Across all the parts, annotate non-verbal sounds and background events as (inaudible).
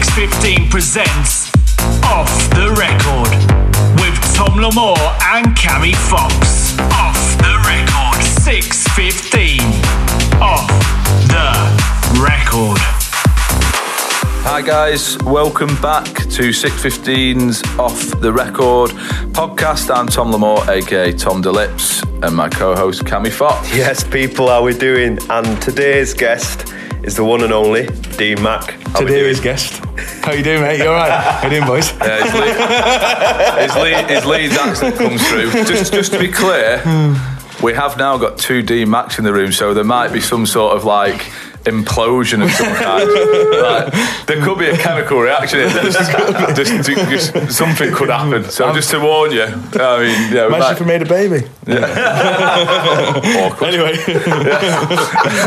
615 presents Off the Record with Tom Lamore and Cammy Fox. Off the Record. 615 Off the Record. Hi guys, welcome back to 615's Off the Record podcast. I'm Tom Lamore, aka Tom DeLips, and my co-host Cammy Fox. Yes, people, how we doing? And today's guest is the one and only Dean Mack. How we Today doing? is guest. How you doing, mate? You all right? How you doing, boys? Yeah, his, lead, his, lead, his accent comes through. Just, just to be clear, we have now got two D Max in the room, so there might be some sort of like implosion of some kind. (laughs) Like, there could be a chemical reaction. In this. Just, just- something could happen. So just to warn you, I mean, yeah, we Imagine might, if we made a baby. awkward. (laughs) Anyway,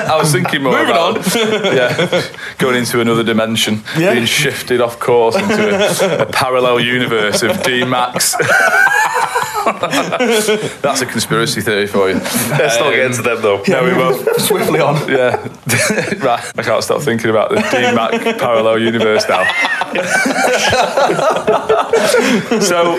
I was thinking more Moving about, yeah, going into another dimension, Yeah. being shifted off course into a, a parallel universe of D Max. (laughs) (laughs) That's a conspiracy theory for you. Let's not get into them though. No, we won't. (laughs) swiftly on. Yeah, (laughs) right. I can't stop thinking about the D Mac parallel universe now. so,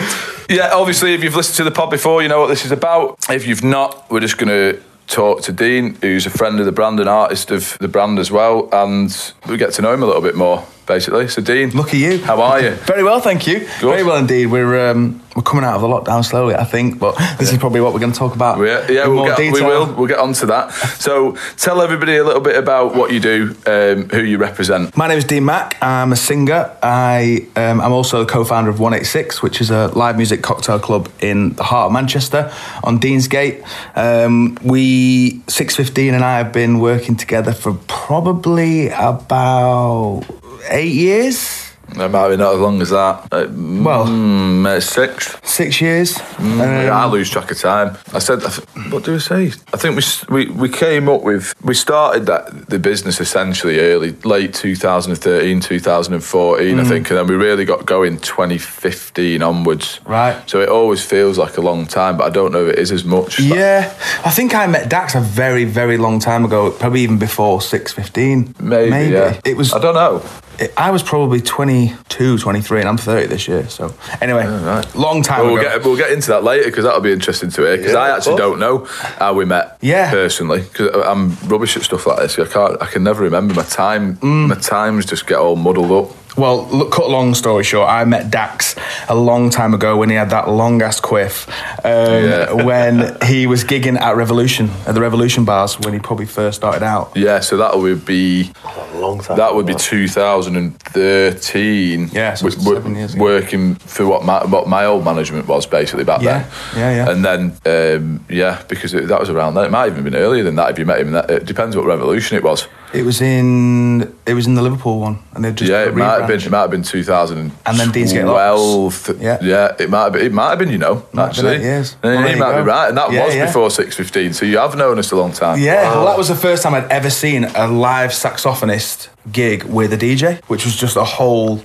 yeah, obviously, if you've listened to the pod before, you know what this is about. If you've not, we're just going to talk to Dean, who's a friend of the brand and artist of the brand as well, and we get to know him a little bit more, basically. So, Dean, Look at you. How are you? (laughs) Very well, thank you. Very well indeed. We're um, we're coming out of the lockdown slowly, I think, but this is probably what we're going to talk about. Yeah, in we'll get, we will. We'll get on to that. So, tell everybody a little bit about what you do, um, who you represent. My name is Dean Mack. I'm a singer. I um, I'm also the co-founder of 186, which is a live music cocktail club in the heart of Manchester on Deansgate. Um, we 615 and I have been working together for probably about eight years. It might be not as long as that. Uh, Well- mm, uh, six. Six years. Um, Yeah, I lose track of time. I said, I th- what do we say? I think we, we we came up with we started that the business essentially early, late 2013, 2014, I Mm. think, and then we really got going 2015 onwards. Right. So it always feels like a long time, but I don't know if it is as much. Yeah, I think I met Dax a very, very long time ago, probably even before 615. Maybe, yeah. It was, I don't know. it- I was probably 22, 23, and I'm 30 this year. So, anyway, long time Well, we'll ago. get we'll get into that later because that'll be interesting to hear. Because Yeah, I actually don't know how we met. Yeah. personally, because I'm rubbish at stuff like this. I can't. I can never remember my time. Mm. My times just get all muddled up. Well, look, cut long story short, I met Dax a long time ago when he had that long ass quiff. Um, Yeah. (laughs) when (laughs) he was gigging at Revolution, at the Revolution bars, when he probably first started out. Yeah, so that would be A long time. that would be ago. 2013. Yeah, so With- seven years ago. working for what my what my old management was basically back Yeah, then. yeah, yeah. And then um, yeah, because it, that was around then. It might have even been earlier than that if you met him. That, it depends what revolution it was. It was in it was in the Liverpool one, and they just yeah, it might have been. It might have been 2012. And then Deansgate Locks. Yeah, Yeah. yeah. It might have been. It might have been. You know, Might actually. Yeah, Well, you you might go. be right, and that Yeah, was yeah. before 615. So you have known us a long time. Yeah, well, that oh. was the first time I'd ever seen a live saxophonist gig with a DJ, which was just a whole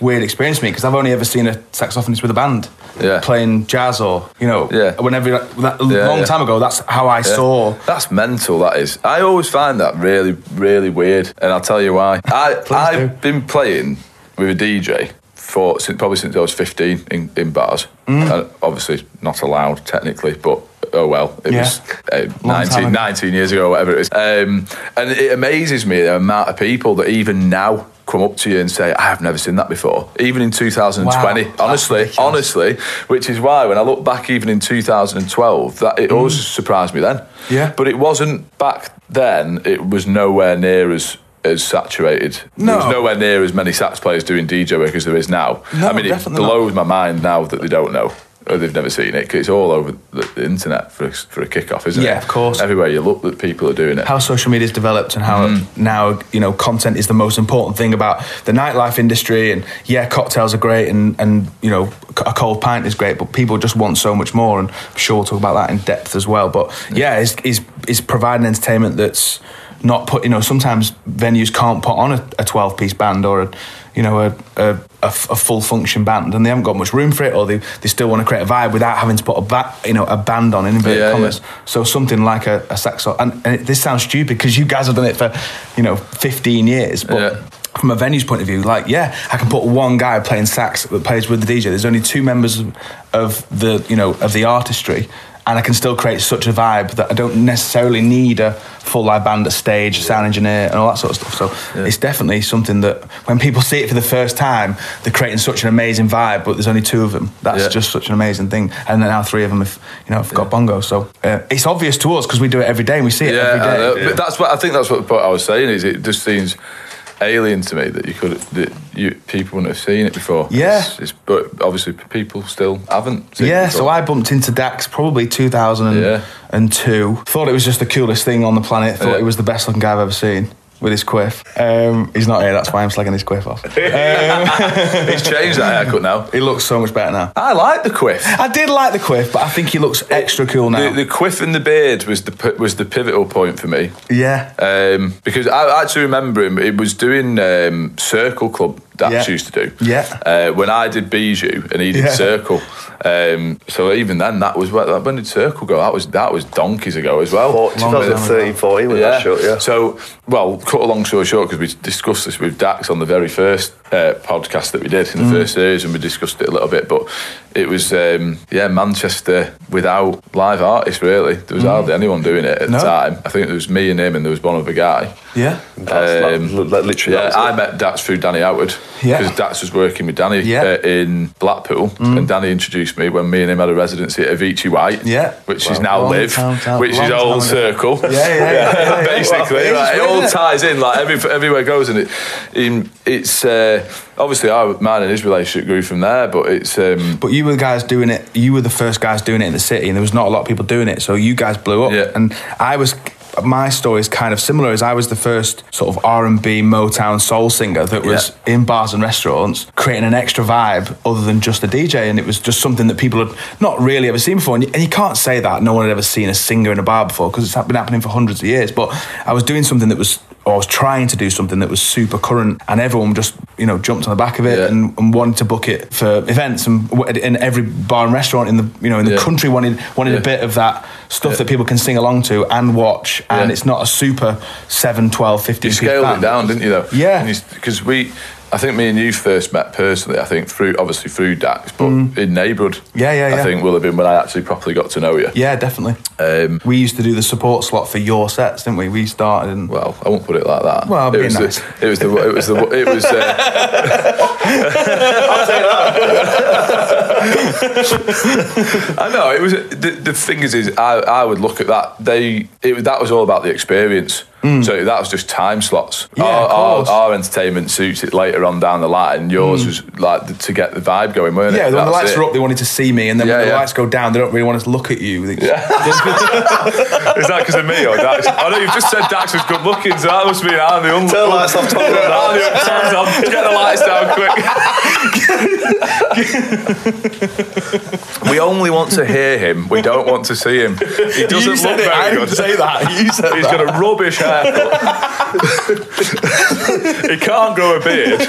weird experience for me because I've only ever seen a saxophonist with a band Yeah. playing jazz or you know Yeah. whenever that, a Yeah, long yeah. time ago. That's how I saw. That's mental. That is. I always find that really, really weird, and I'll tell you why. I (laughs) I've been playing with a DJ for since, probably since I was 15 in, in bars. Mm. And obviously not allowed technically, but oh well. It Yeah. was uh, 19, 19 years ago, or whatever it is. Um, and it amazes me the amount of people that even now come up to you and say, "I have never seen that before." Even in 2020, Wow, honestly, honestly, which is why when I look back, even in 2012, that it always surprised me then. Mm. Yeah. But it wasn't back then. It was nowhere near as as saturated. There was nowhere near as many sax players doing DJ work as there is now. No, I mean, it definitely not. blows my mind now that they don't know. Or they've never seen it 'cause it's all over the, the internet for a, for a kick-off, isn't it? Yeah, of course. Everywhere you look, that people are doing it. how social media's developed and how Mm. now you know content is the most important thing about the nightlife industry and yeah cocktails are great and and you know a cold pint is great but people just want so much more and I'm sure we'll talk about that in depth as well but yeah is is is providing entertainment that's not put you know sometimes venues can't put on a, a 12 piece band or a you know a, a, a f- a full function band and they haven't got much room for it or they, they still want to create a vibe without having to put a ba- you know a band on in inverted Yeah, commas yeah. so something like a, a saxo, and, and it, this sounds stupid because you guys have done it for, you know, 15 years. But Yeah. from a venue's point of view, like yeah, I can put one guy playing sax that plays with the DJ. There's only two members of the you know of the artistry, and I can still create such a vibe that I don't necessarily need a full live band at stage, a sound engineer, and all that sort of stuff. So it's definitely something that when people see it for the first time, they're creating such an amazing vibe. But there's only two of them. That's Yeah. just such an amazing thing. And then now three of them have you know have got bongo. So uh, it's obvious to us because we do it every day and we see it Yeah, every I but that's what I think. That's what the point I was saying is it just seems alien to me that you could that you people wouldn't have seen it before. Yeah. It's- it's- but obviously people still haven't. Seen Yeah, so. I bumped into Dax probably 2002. Thought it was just the coolest thing on the planet. Thought Yeah. it was the best looking guy I've ever seen with his quiff. Um, he's not here, that's why I'm slagging his quiff off. (laughs) he's changed that haircut now. (laughs) He looks so much better now. I like the quiff. I did like the quiff, but I think he looks extra cool now. The, the quiff and the beard was the was the pivotal point for me. yeah. Um, because I actually remember him. It was doing um, Circle Club. Dax Yeah. used to do. Yeah. Uh, when I did Bijou and he did Yeah. Circle. Um, so even then, that was when when did Circle go? That was that was donkeys ago as well. Four- 2013, 14 when that shot, yeah. So, well, cut a long story short, because we discussed this with Dax on the very first uh, podcast that we did in the Mm. first series, and we discussed it a little bit. But it was, um, yeah, Manchester without live artists, really. There was hardly anyone doing it at Mm. No. the time. I think there was me and him, and there was one other guy. Yeah. That's like- Um, li- literally, yeah, that I it. met Dax through Danny Howard Yeah. because Dax was working with Danny Yeah. Mm. uh, in Blackpool, and Danny introduced me when me and him had a residency at Avicii White, Yeah. which is now Live, time, time- which is long old circle. Yeah, yeah, yeah, yeah, yeah. (laughs) Basically, Well, it like, it all it? ties in. Like every, everywhere goes, and it, in, it's uh, obviously our mine and his relationship grew from there. But it's um, But you were the guys doing it. You were the first guys doing it in the city, and there was not a lot of people doing it. So you guys blew up. Yeah. And I was. My story is kind of similar. As I was the first sort of R and B Motown soul singer that was in bars and restaurants, creating an extra vibe other than just a DJ, and it was just something that people had not really ever seen before. And you, and you can't say that no one had ever seen a singer in a bar before because it's been happening for hundreds of years. But I was doing something that was. Or I was trying to do something that was super current, and everyone just, you know, jumped on the back of it Yeah. and, and wanted to book it for events and every bar and restaurant in the you know in the Yeah. country wanted wanted Yeah. a bit of that stuff that people can sing along to and watch and it's not a super 7 12 15 you scaled it down, didn't you? Though, Yeah. because we. I think me and you first met personally. I think through obviously through Dax, but in neighbourhood. Mm. Yeah, yeah, I think will have been when I actually properly got to know you. yeah definitely Um, we used to do the support slot for your sets didn't we we started and Well, I won't put it like that. Well, it was, nice. the, it was the it was the it was. Uh, (laughs) (laughs) I know it was the, the thing is is I, I would look at that they it, that was all about the experience. So that was just time slots. Mm. Yeah, our, of our, our entertainment suits it later on down the line. Yours was like the, to get the vibe going, weren't Mm. yeah it? when the lights it. are up they wanted to see me and then Yeah, when the yeah. lights go down they don't really want us to look at you (laughs) Is that because of me or Dax? I know you've just said Dax was good looking, so that must be an the un- Turn the lights off, Tom. Arnie up, turns on. Get the lights down quick. (laughs) (laughs) we only want to hear him. We don't want to see him. He doesn't you said look it very I good. didn't say that you (laughs) said He's that got a rubbish haircut. (laughs) he can't grow a beard.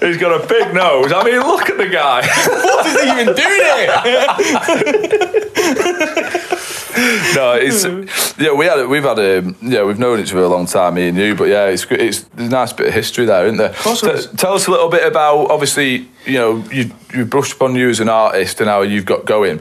He's got a big nose. I mean, look at the guy. what is he even doing here (laughs) no, it's yeah. We had we've had a yeah. We've known each other a long time, me and you. But yeah, it's it's a nice bit of history there, isn't there? course there is. T- tell us a little bit about obviously you know you you brushed upon you as an artist and how you've got going,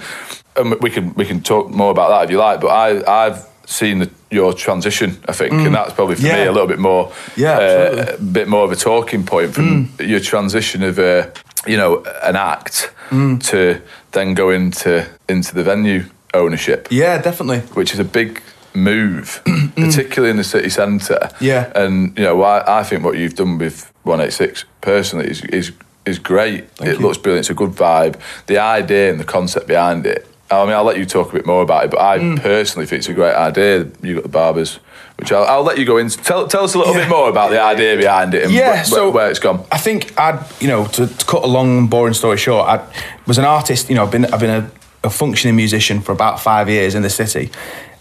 and we can we can talk more about that if you like. But I I've seen the, your transition, I think, and that's probably for me Mm. A little bit more Yeah, uh, a bit more of a talking point from Mm. your transition of uh, you know an act Mm. to then go into into the venue ownership yeah definitely which is a big move, (clears throat) particularly in the city centre. Yeah. and you know, I, I think what you've done with One Eight Six personally is is is great. it you. looks brilliant. It's a good vibe. The idea and the concept behind it. I mean, I'll let you talk a bit more about it, but I Mm. personally think it's a great idea. You got the barbers, which I'll, I'll let you go into. Tell, tell us a little Yeah. bit more about the idea behind it and Yeah, wh- so- where it's gone. I think I'd, you know, to, to cut a long, boring story short, I was an artist. You know, I've been I've been a, a functioning musician for about five years in the city,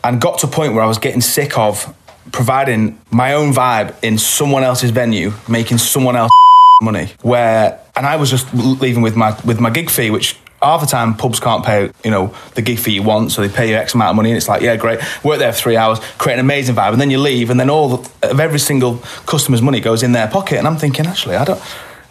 and got to a point where I was getting sick of providing my own vibe in someone else's venue, making someone else (laughs) money. Where and I was just leaving with my with my gig fee, which half the time pubs can't pay you know the gig fee you want, so they pay you X amount of money, and it's like yeah, great, work there for three hours, create an amazing vibe, and then you leave, and then all the, of every single customer's money goes in their pocket, and I'm thinking actually I don't,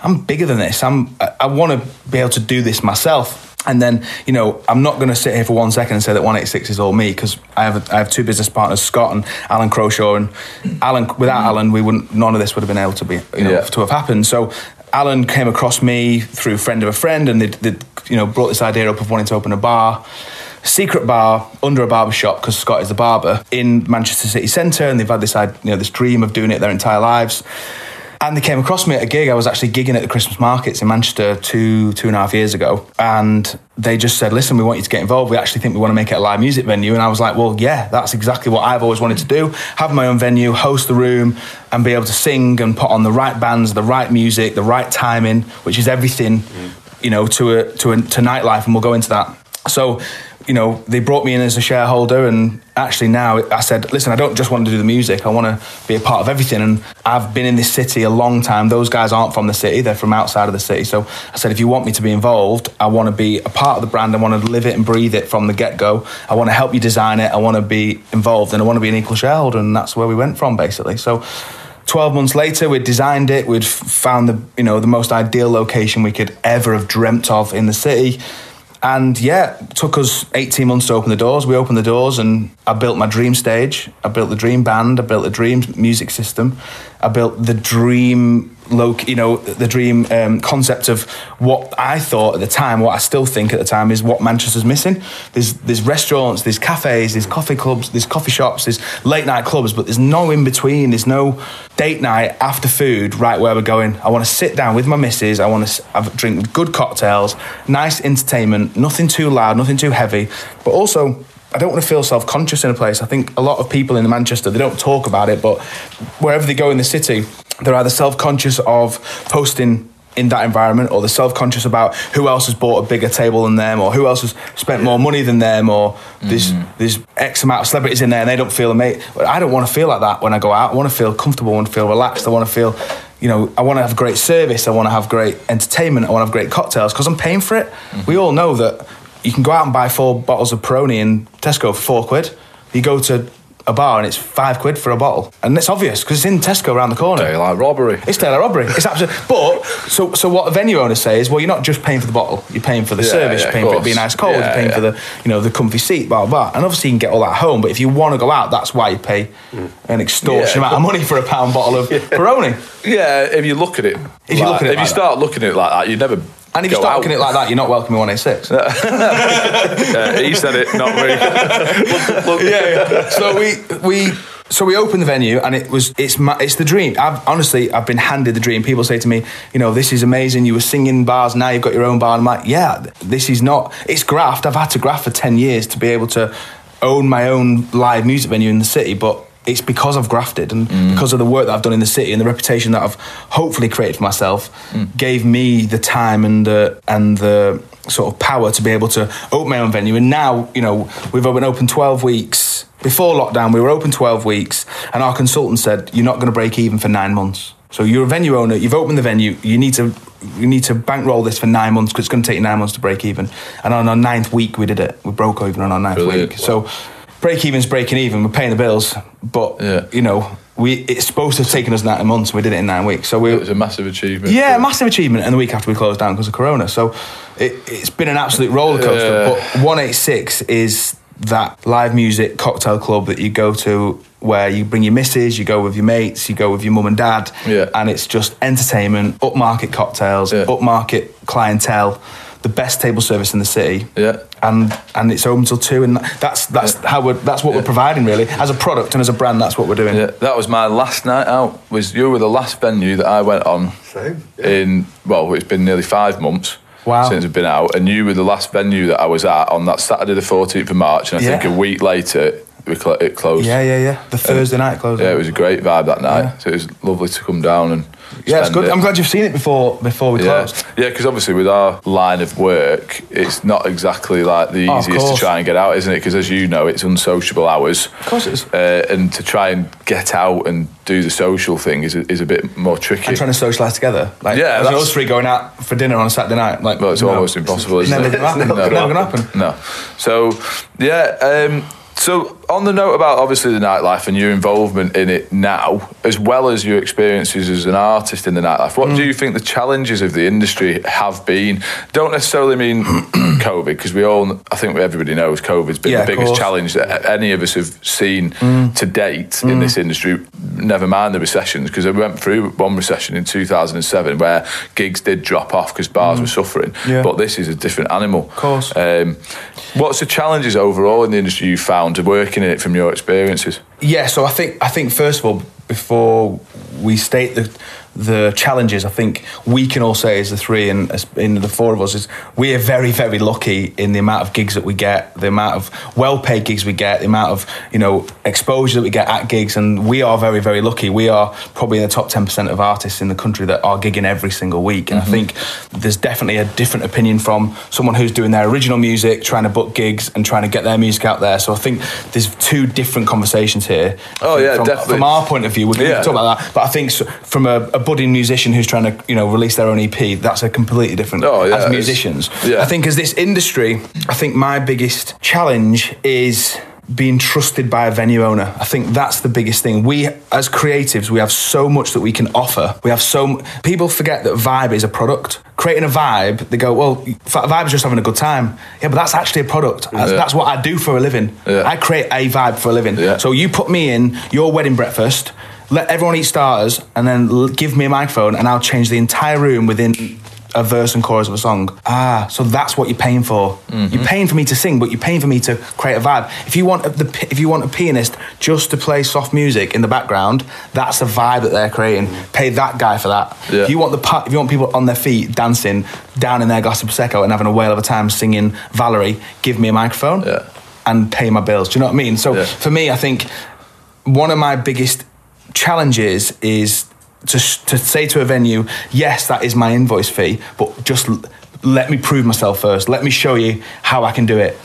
I'm bigger than this. I'm I, I want to be able to do this myself. And then, you know, I'm not going to sit here for one second and say that 186 is all me because I have a, I have two business partners, Scott and Alan Croshaw. And Alan, without Alan, we wouldn't. None of this would have been able to be, you know, Yeah. to have happened. So, Alan came across me through friend of a friend, and they, they you know, brought this idea up of wanting to open a bar. Secret bar under a barber shop because Scott is the barber in Manchester City Centre, and they've had this, you know, this dream of doing it their entire lives. And they came across me at a gig. I was actually gigging at the Christmas markets in Manchester two, two and a half years ago. And they just said, listen, we want you to get involved. We actually think we want to make it a live music venue. And I was like, well, yeah, that's exactly what I've always wanted to do. Have my own venue, host the room, and be able to sing and put on the right bands, the right music, the right timing, which is everything, mm. you know, to a, to a, to nightlife. And we'll go into that. So, you know, they brought me in as a shareholder, and actually now I said, listen, I don't just want to do the music, I want to be a part of everything. And I've been in this city a long time. Those guys aren't from the city, they're from outside of the city. So I said, if you want me to be involved, I want to be a part of the brand, I want to live it and breathe it from the get go. I want to help you design it, I want to be involved, and I want to be an equal shareholder. And that's where we went from, basically. So, 12 months later we'd designed it we'd found the you know the most ideal location we could ever have dreamt of in the city and yeah took us 18 months to open the doors. We opened the doors and i built my dream stage. I built the dream band. I built the dream music system. I built the dream low you know the dream um, concept of what i thought at the time what i still think at the time is what manchester's missing. There's there's restaurants there's cafes there's coffee clubs there's coffee shops there's late night clubs but there's no in between there's no date night after food right where we're going. I want to sit down with my missus i want to have, drink good cocktails nice entertainment nothing too loud nothing too heavy. But also I don't want to feel self-conscious in a place. I think a lot of people in Manchester they don't talk about it, but wherever they go in the city, they're either self-conscious of posting in that environment, or they're self-conscious about who else has bought a bigger table than them, or who else has spent more money than them, or there's mm. there's X amount of celebrities in there and they don't feel amazing. But I don't want to feel like that when I go out. I want to feel comfortable. I want to feel relaxed. I want to feel you know, I want to have great service. I want to have great entertainment. I want to have great cocktails because I'm paying for it. Mm-hmm. We all know that you can go out and buy four bottles of Peroni in Tesco for four quid. You go to a bar and it's five quid for a bottle, and it's obvious because it's in Tesco around the corner. Daylight robbery. It's daylight robbery. It's absolutely. But so so what the venue owner say is, well, you're not just paying for the bottle. You're paying for the Yeah, service. yeah, you're paying for it being nice cold. Yeah, you're paying for the you know the comfy seat. Blah blah. blah. And obviously you can get all that at home. But if you want to go out, that's why you pay an extortionate Yeah, amount of money for a pound bottle of (laughs) Peroni. Yeah, if you look at it, If you look at it if you like start looking at it like that, you never. And if you start out. looking at it like that, you're not welcome in 186. (laughs) Yeah, he said it, not me. (laughs) yeah, yeah. So we we so we opened the venue and it was it's my, it's the dream. I've honestly I've been handed the dream. People say to me, you know, this is amazing. You were singing bars, now you've got your own bar. I'm like, yeah, this is not. It's graft. I've had to graft for ten years to be able to own my own live music venue in the city, but. It's because I've grafted and mm. because of the work that I've done in the city and the reputation that I've hopefully created for myself mm. gave me the time and the and the sort of power to be able to open my own venue. And now, you know, we've been open 12 weeks. Before lockdown, we were open 12 weeks, and our consultant said, You're not going to break even for nine months. So you're a venue owner, you've opened the venue, you need to you need to bankroll this for nine months because it's going to take you nine months to break even. And on our ninth week, we did it. We broke even on our ninth Brilliant. week. So break even's breaking even. We're paying the bills, but Yeah. you know, we it's supposed to have taken us nine months. and We did it in nine weeks. So we It was a massive achievement. yeah, massive achievement. And the week after we closed down because of Corona. So it, it's been an absolute roller coaster. Yeah. But 186 is that live music cocktail club that you go to where you bring your missus, you go with your mates, you go with your mum and dad. Yeah. And it's just entertainment, upmarket cocktails, Yeah. upmarket clientele, the best table service in the city. Yeah. And and it's open till two, and that's that's how we're that's what we're providing really as a product and as a brand. That's what we're doing. Yeah, that was my last night out. Was you were the last venue that I went on Same. in well, it's been nearly five months Wow. since we've been out, and you were the last venue that I was at on that Saturday, the fourteenth of March, and I think a week later it closed. Yeah, yeah, yeah. The Thursday night closing. Yeah, it was a great vibe that night. Yeah. So it was lovely to come down and. Yeah, it's good. it. I'm glad you've seen it before before we Yeah, closed. yeah, because obviously with our line of work, it's not exactly like the Oh, easiest to try and get out, isn't it? Because as you know, it's unsociable hours. Of course it is. Uh, and to try and get out and do the social thing is a, is a bit more tricky. And trying to socialise together. Like, Yeah, that's- us three going out for dinner on a Saturday night. Like, Well, it's no. almost impossible, isn't never it? Gonna happen. (laughs) No. Never gonna happen. No. So, yeah. Um, so, on the note about obviously the nightlife and your involvement in it now, as well as your experiences as an artist in the nightlife, what Mm. do you think the challenges of the industry have been? Don't necessarily mean (clears throat) COVID, because we all, I think everybody knows COVID's been Yeah, the biggest. Mm. challenge that any of us have seen to date in this industry. Never mind the recessions, because we went through one recession in 2007 where gigs did drop off because bars were suffering. Mm. Yeah. But this is a different animal. Of course. Um, what's the challenges overall in the industry you found to working in it from your experiences? Yeah, so I think I think first of all, before we state the the challenges, I think we can all say as the three and as in the four of us is we are very very lucky in the amount of gigs that we get, the amount of well paid gigs we get, the amount of you know exposure that we get at gigs, and we are very very lucky. We are probably in the top ten percent of artists in the country that are gigging every single week, and I mm-hmm. think there's definitely a different opinion from someone who's doing their original music, trying to book gigs and trying to get their music out there. So I think there's two different conversations here. Oh, yeah, from, definitely. From our point of view, we can Yeah. talk about that. But I think from a, a budding musician who's trying to, you know, release their own EP, that's a completely different. Oh, yeah, as musicians, yeah. I think as this industry, I think my biggest challenge is being trusted by a venue owner. I think that's the biggest thing. We, as creatives, we have so much that we can offer. We have so m- people forget that vibe is a product. Creating a vibe, they go, well, vibe is just having a good time. Yeah, but that's actually a product. That's, Yeah. that's what I do for a living. Yeah. I create a vibe for a living. Yeah. So you put me in your wedding breakfast, let everyone eat starters, and then l- give me a microphone, and I'll change the entire room within a verse and chorus of a song. Ah, so that's what you're paying for. Mm-hmm. You're paying for me to sing, but you're paying for me to create a vibe. If you want a, the if you want a pianist just to play soft music in the background, that's the vibe that they're creating. Pay that guy for that. Yeah. If you want the if you want people on their feet dancing down in their glass of prosecco and having a whale of a time singing Valerie, give me a microphone Yeah. and pay my bills. Do you know what I mean? So Yeah. for me, I think one of my biggest challenges is to, to say to a venue, yes, that is my invoice fee, but just l- let me prove myself first. Let me show you how I can do it.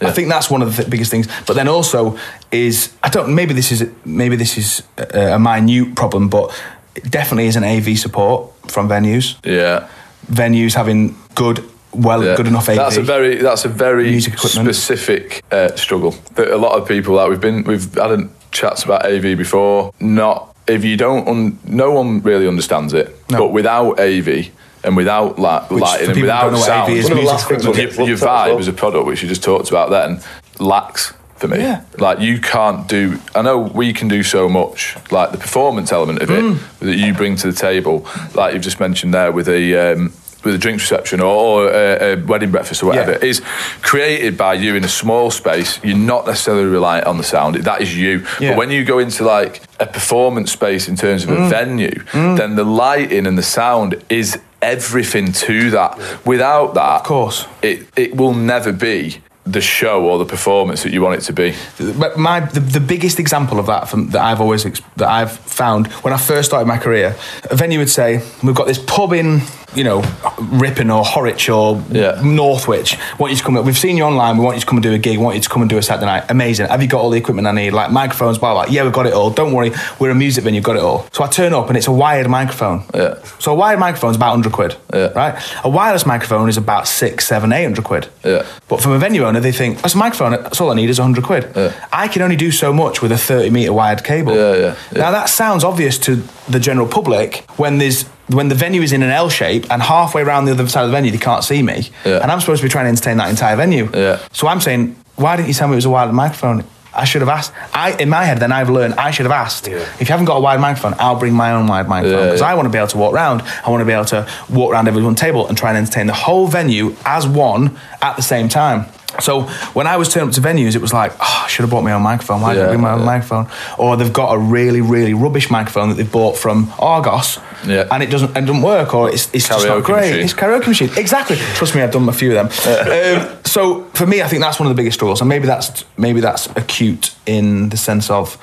I think that's one of the th- biggest things. But then also is I don't maybe this is maybe this is a, a minute problem, but it definitely is an AV support from venues. Yeah. Venues having good, well, Yeah. good enough AV. That's a very that's a very specific uh, struggle that a lot of people like we've been we've had a chats about AV before. Not if you don't un, no one really understands it, No. but without AV and without la- Which, lighting and without don't know what sound, is, One of the last things equipment. we'll your, your looked at as vibe well. as a product, which you just talked about then, lacks for me. Yeah. Like you can't do. I know we can do so much. Like the performance element of it Mm. that you bring to the table, like you've just mentioned there with a. Um, with a drinks reception or, a, a wedding breakfast or whatever, Yeah. is created by you in a small space. You're not necessarily reliant on the sound. That is you. Yeah. But when you go into like a performance space in terms of Mm. a venue, then the lighting and the sound is everything to that. Without that, of course. it it will never be the show or the performance that you want it to be. But my the, the biggest example of that from that I've always that I've found when I first started my career, a venue would say, "We've got this pub in." You know, Ripon or Horwich or Yeah. Northwich. Want you to come? Up we've seen you online. We want you to come and do a gig. We Want you to come and do a Saturday night. Amazing. Have you got all the equipment I need? Like microphones, blah blah. Yeah, we've got it all. Don't worry. We're a music venue. Got it all. So I turn up and it's a wired microphone. Yeah. So a wired microphone is about hundred quid. Yeah. Right. A wireless microphone is about six, seven, eight hundred quid. Yeah. But from a venue owner, they think that's a microphone. That's all I need is hundred quid. Yeah. I can only do so much with a thirty meter wired cable. Yeah, yeah, yeah. Now that sounds obvious to the general public when there's when the venue is in an L shape and halfway around the other side of the venue they can't see me, Yeah. and I'm supposed to be trying to entertain that entire venue. Yeah. So I'm saying, why didn't you tell me it was a wired microphone? I should have asked. I, in my head, then I've learned I should have asked. If you haven't got a wired microphone, I'll bring my own wired microphone Yeah, because yeah. I want to be able to walk around. I want to be able to walk around everyone's table and try and entertain the whole venue as one at the same time. So when I was turning up to venues, it was like, oh, I should have bought my own microphone. Why didn't I bring my own microphone? Or they've got a really, really rubbish microphone that they've bought from Argos, Yeah. and it doesn't, it doesn't work, or it's, it's just not Karaoke great. machine. It's karaoke machine. Exactly. Trust me, I've done a few of them. um, So for me, I think that's one of the biggest struggles, and maybe that's maybe that's acute in the sense of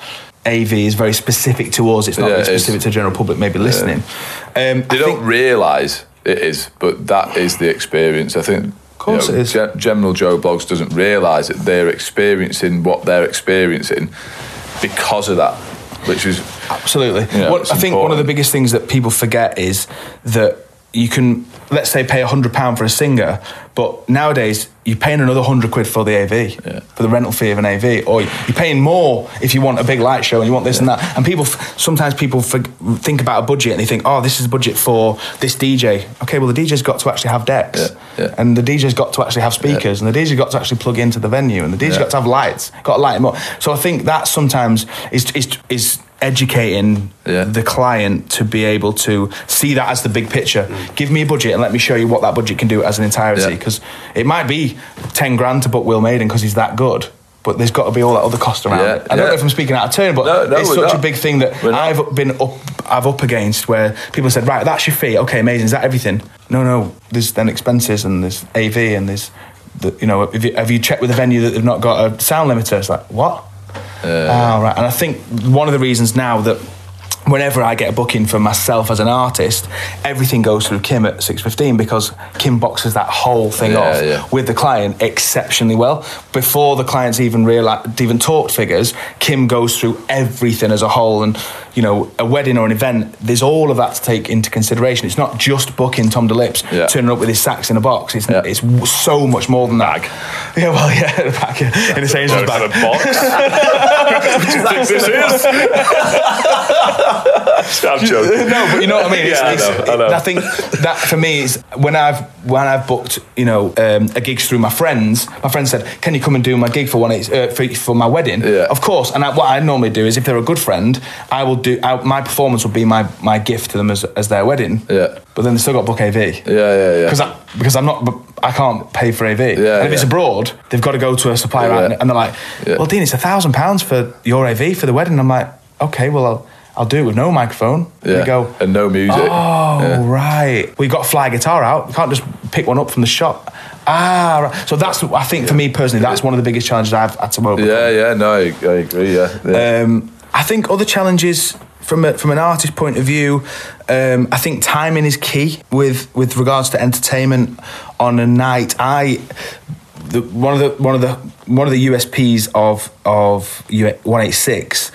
AV is very specific to us. It's not Yeah, really it is. specific to the general public, maybe listening. Um, They don't realise it is, but that is the experience. I think. Course it is. General Joe Blogs doesn't realise that they're experiencing what they're experiencing because of that, which is Absolutely. Yeah, What- I think one of the biggest things that people forget is that you can, let's say, pay £100 for a singer, but nowadays you're paying another 100 quid for the AV, Yeah. for the rental fee of an AV, or you're paying more if you want a big light show and you want this and that. And people, sometimes people think about a budget and they think, oh, this is a budget for this DJ. Okay, well, the DJ's got to actually have decks, Yeah, yeah. and the DJ's got to actually have speakers, and the DJ's got to actually plug into the venue, and the DJ's Yeah. got to have lights, got to light them up. So I think that sometimes is, is, is educating Yeah. the client to be able to see that as the big picture. Give me a budget and let me show you what that budget can do as an entirety. Yeah. Because it might be 10 grand to book Will Maiden because he's that good. But there's got to be all that other cost around Yeah, it. I don't know if I'm speaking out of turn, but No, no, it's such a big thing that We're. I've been up, I've up against where people said, right, that's your fee. Okay, amazing. Is that everything? No, no. There's then expenses and there's AV and there's, the, you know, have you, have you checked with the venue that they've not got a sound limiter? It's like, what? Ah, right. And I think one of the reasons now that whenever I get a booking for myself as an artist, everything goes through Kim at 6.15 because Kim boxes that whole thing Yeah, off yeah. with the client exceptionally well. Before the clients even realize, even talked figures, Kim goes through everything as a whole. And, you know, a wedding or an event, there's all of that to take into consideration. It's not just booking Tom DeLips, Yeah. turning up with his sax in a box. It's, Yeah. it's so much more than that. Yeah, well, yeah, (laughs) back in the same bag. a box. (laughs) this is. I'm (laughs) joking. no, but you know what I mean. It's, Yeah, I know, I know. think that for me is when I've when I've booked you know um, a gigs through my friends. My friend said, "Can you come and do my gig for one uh, for, for my wedding?" Yeah. Of course. And I, what I normally do is if they're a good friend, I will do I, my performance would be my my gift to them as, as their wedding. Yeah. But then they still got book AV. Yeah, yeah, yeah. Because I, because I'm not I can't pay for AV. Yeah. and if it's abroad, they've got to go to a supplier Yeah. and, and they're like, Yeah. "Well, Dean, it's a thousand pounds for your AV for the wedding." And I'm like, "Okay, well." I'll, I'll do it with no microphone. Yeah. We go, and no music. Oh, Yeah. right. We got to fly a guitar out. We can't just pick one up from the shop. Ah, right. So that's, I think for me personally, that's one of the biggest challenges I've had to overcome. Yeah, yeah, no, I, I agree. Yeah, yeah. Um, I think other challenges from a, from an artist point of view, um, I think timing is key with with regards to entertainment on a night. I the, one of the one of the one of the USPs of of one eight six.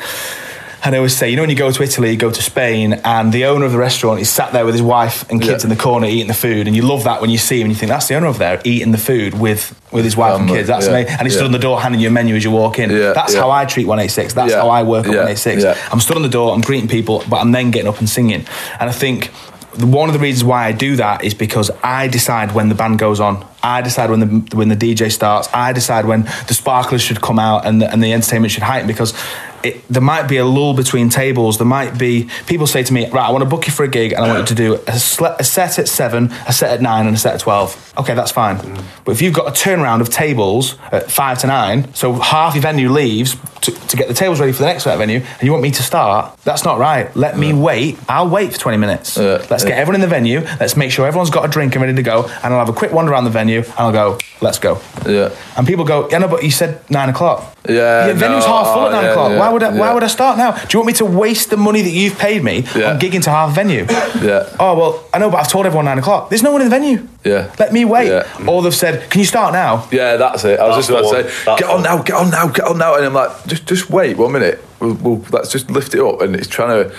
And I always say, you know, when you go to Italy, you go to Spain, and the owner of the restaurant is sat there with his wife and kids Yeah. in the corner eating the food, and you love that when you see him, and you think that's the owner over there eating the food with with his wife and kids. That's yeah, amazing. And he's stood on the door handing you a menu as you walk in. Yeah, that's yeah. how I treat 186. That's Yeah, how I work at yeah, 186. yeah. I'm stood on the door, I'm greeting people, but I'm then getting up and singing. And I think one of the reasons why I do that is because I decide when the band goes on. I decide when the when the DJ starts. I decide when the sparklers should come out and the, and the entertainment should heighten because it, there might be a lull between tables. There might be people say to me, "Right, I want to book you for a gig and I want you to do a, sle- a set at seven, a set at nine, and a set at 12. Okay, that's fine. But if you've got a turnaround of tables at five to nine, so half your venue leaves to, to get the tables ready for the next set venue, and you want me to start, that's not right. Let me wait. I'll wait for 20 minutes. Yeah, Let's get everyone in the venue. Let's make sure everyone's got a drink and ready to go, and I'll have a quick wander around the venue, and I'll go, let's go. Yeah. And people go, yeah, no, but you said nine o'clock. Yeah, Your venue's no, half full at oh, nine yeah, o'clock. yeah, why would I, why would I start now? Do you want me to waste the money that you've paid me Yeah. on gigging to half venue? Yeah. Oh well, I know, but I've told everyone nine o'clock. There's no one in the venue. Yeah. Let me wait. Yeah. Or they've said, can you start now? Yeah, that's it. I was That's just about to say, That's get on now, get on now, get on now, and I'm like, just, just wait one minute. We'll, we'll, let's just lift it up, and it's trying to,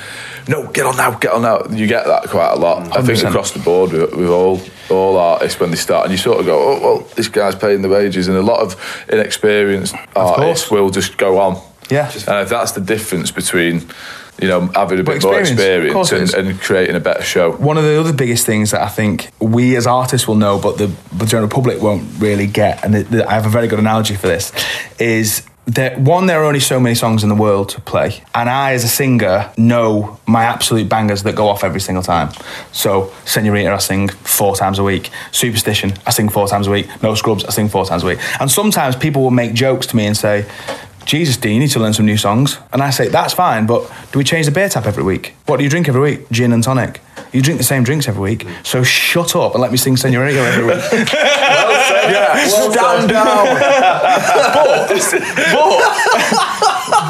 no, get on now, get on now. You get that quite a lot. I think across the board with, with all all artists when they start, and you sort of go, oh well, this guy's paying the wages, and a lot of inexperienced artists course. will just go on. Yeah. and if that's the difference between. You know, having a bit more experience, of course experience and, and creating a better show. One of the other biggest things that I think we as artists will know, but the, the general public won't really get, and the, the, I have a very good analogy for this, is that one, there are only so many songs in the world to play, and I, as a singer, know my absolute bangers that go off every single time. So, Senorita, I sing four times a week. Superstition, I sing four times a week. No Scrubs, I sing four times a week. And sometimes people will make jokes to me and say, Jesus, Dean, you need to learn some new songs. And I say, that's fine, but do we change the beer tap every week? What do you drink every week? Gin and tonic. You drink the same drinks every week, so shut up and let me sing Senorita every week. (laughs) Yeah, stand down. (laughs)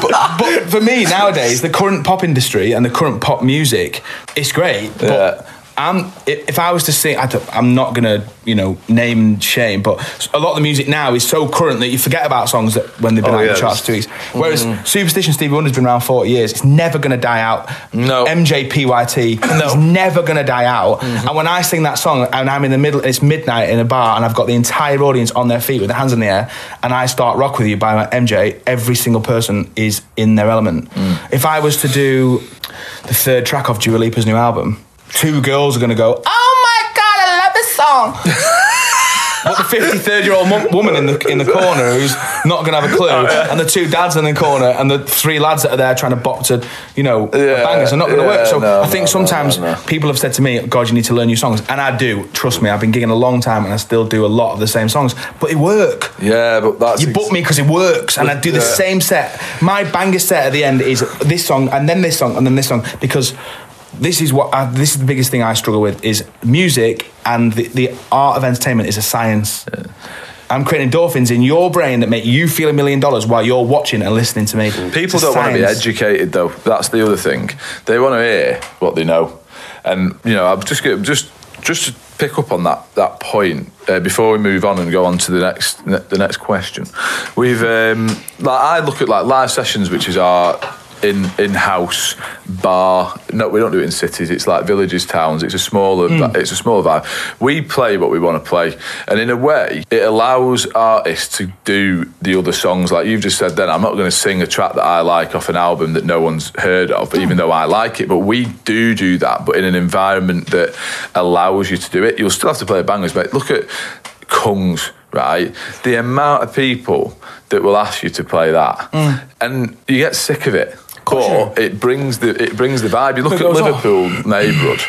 but, but for me nowadays, the current pop industry and the current pop music, it's great. But Yeah. I'm, if I was to sing, I I'm not gonna, you know, name and shame. But a lot of the music now is so current that you forget about songs that when they've been Oh, out in the charts two weeks. Whereas mm-hmm. Superstition Stevie Wonder's been around 40 years. It's never gonna die out. No. MJPYT, it's never gonna die out. Mm-hmm. And when I sing that song and I'm in the middle, it's midnight in a bar, and I've got the entire audience on their feet with their hands in the air, and I start Rock With You by my MJ, every single person is in their element. Mm. If I was to do the third track of Dua Lipa's new album, two girls are gonna go, Oh my god, I love this song. (laughs) But the 53rd year old woman in the in the corner who's not going to have a clue, oh, and the two dads in the corner, and the three lads that are there trying to bop to, you know, Yeah, bangers are not going to yeah, work. So no, I think no, sometimes no, no. people have said to me, God, you need to learn new songs. And I do. Trust me, I've been gigging a long time and I still do a lot of the same songs. But it work. Yeah, but that's You book me because it works, and I do the Yeah. same set. My banger set at the end is this song, and then this song, and then this song, because this is what I, this is the biggest thing I struggle with is music and the, the art of entertainment is a science. I'm creating endorphins in your brain that make you feel a million dollars while you're watching and listening to me. People It's don't want to be educated, though. That's the other thing. They want to hear what they know, and you know, I'm just just just to pick up on that that point uh, before we move on and go on to the next the next question. We've um, like I look at like live sessions, which is our in in house bar. No, we don't do it in cities. It's like villages, towns. It's a smaller Hmm. it's a smaller vibe. We play what we want to play, and in a way, it allows artists to do the other songs. Like you've just said, then I'm not going to sing a track that I like off an album that no one's heard of, even though I like it. But we do do that, but in an environment that allows you to do it. You'll still have to play bangers, but look at Kungs, right? The amount of people that will ask you to play that, and you get sick of it. But it brings the it brings the vibe. You look It at goes off. Liverpool neighbourhood.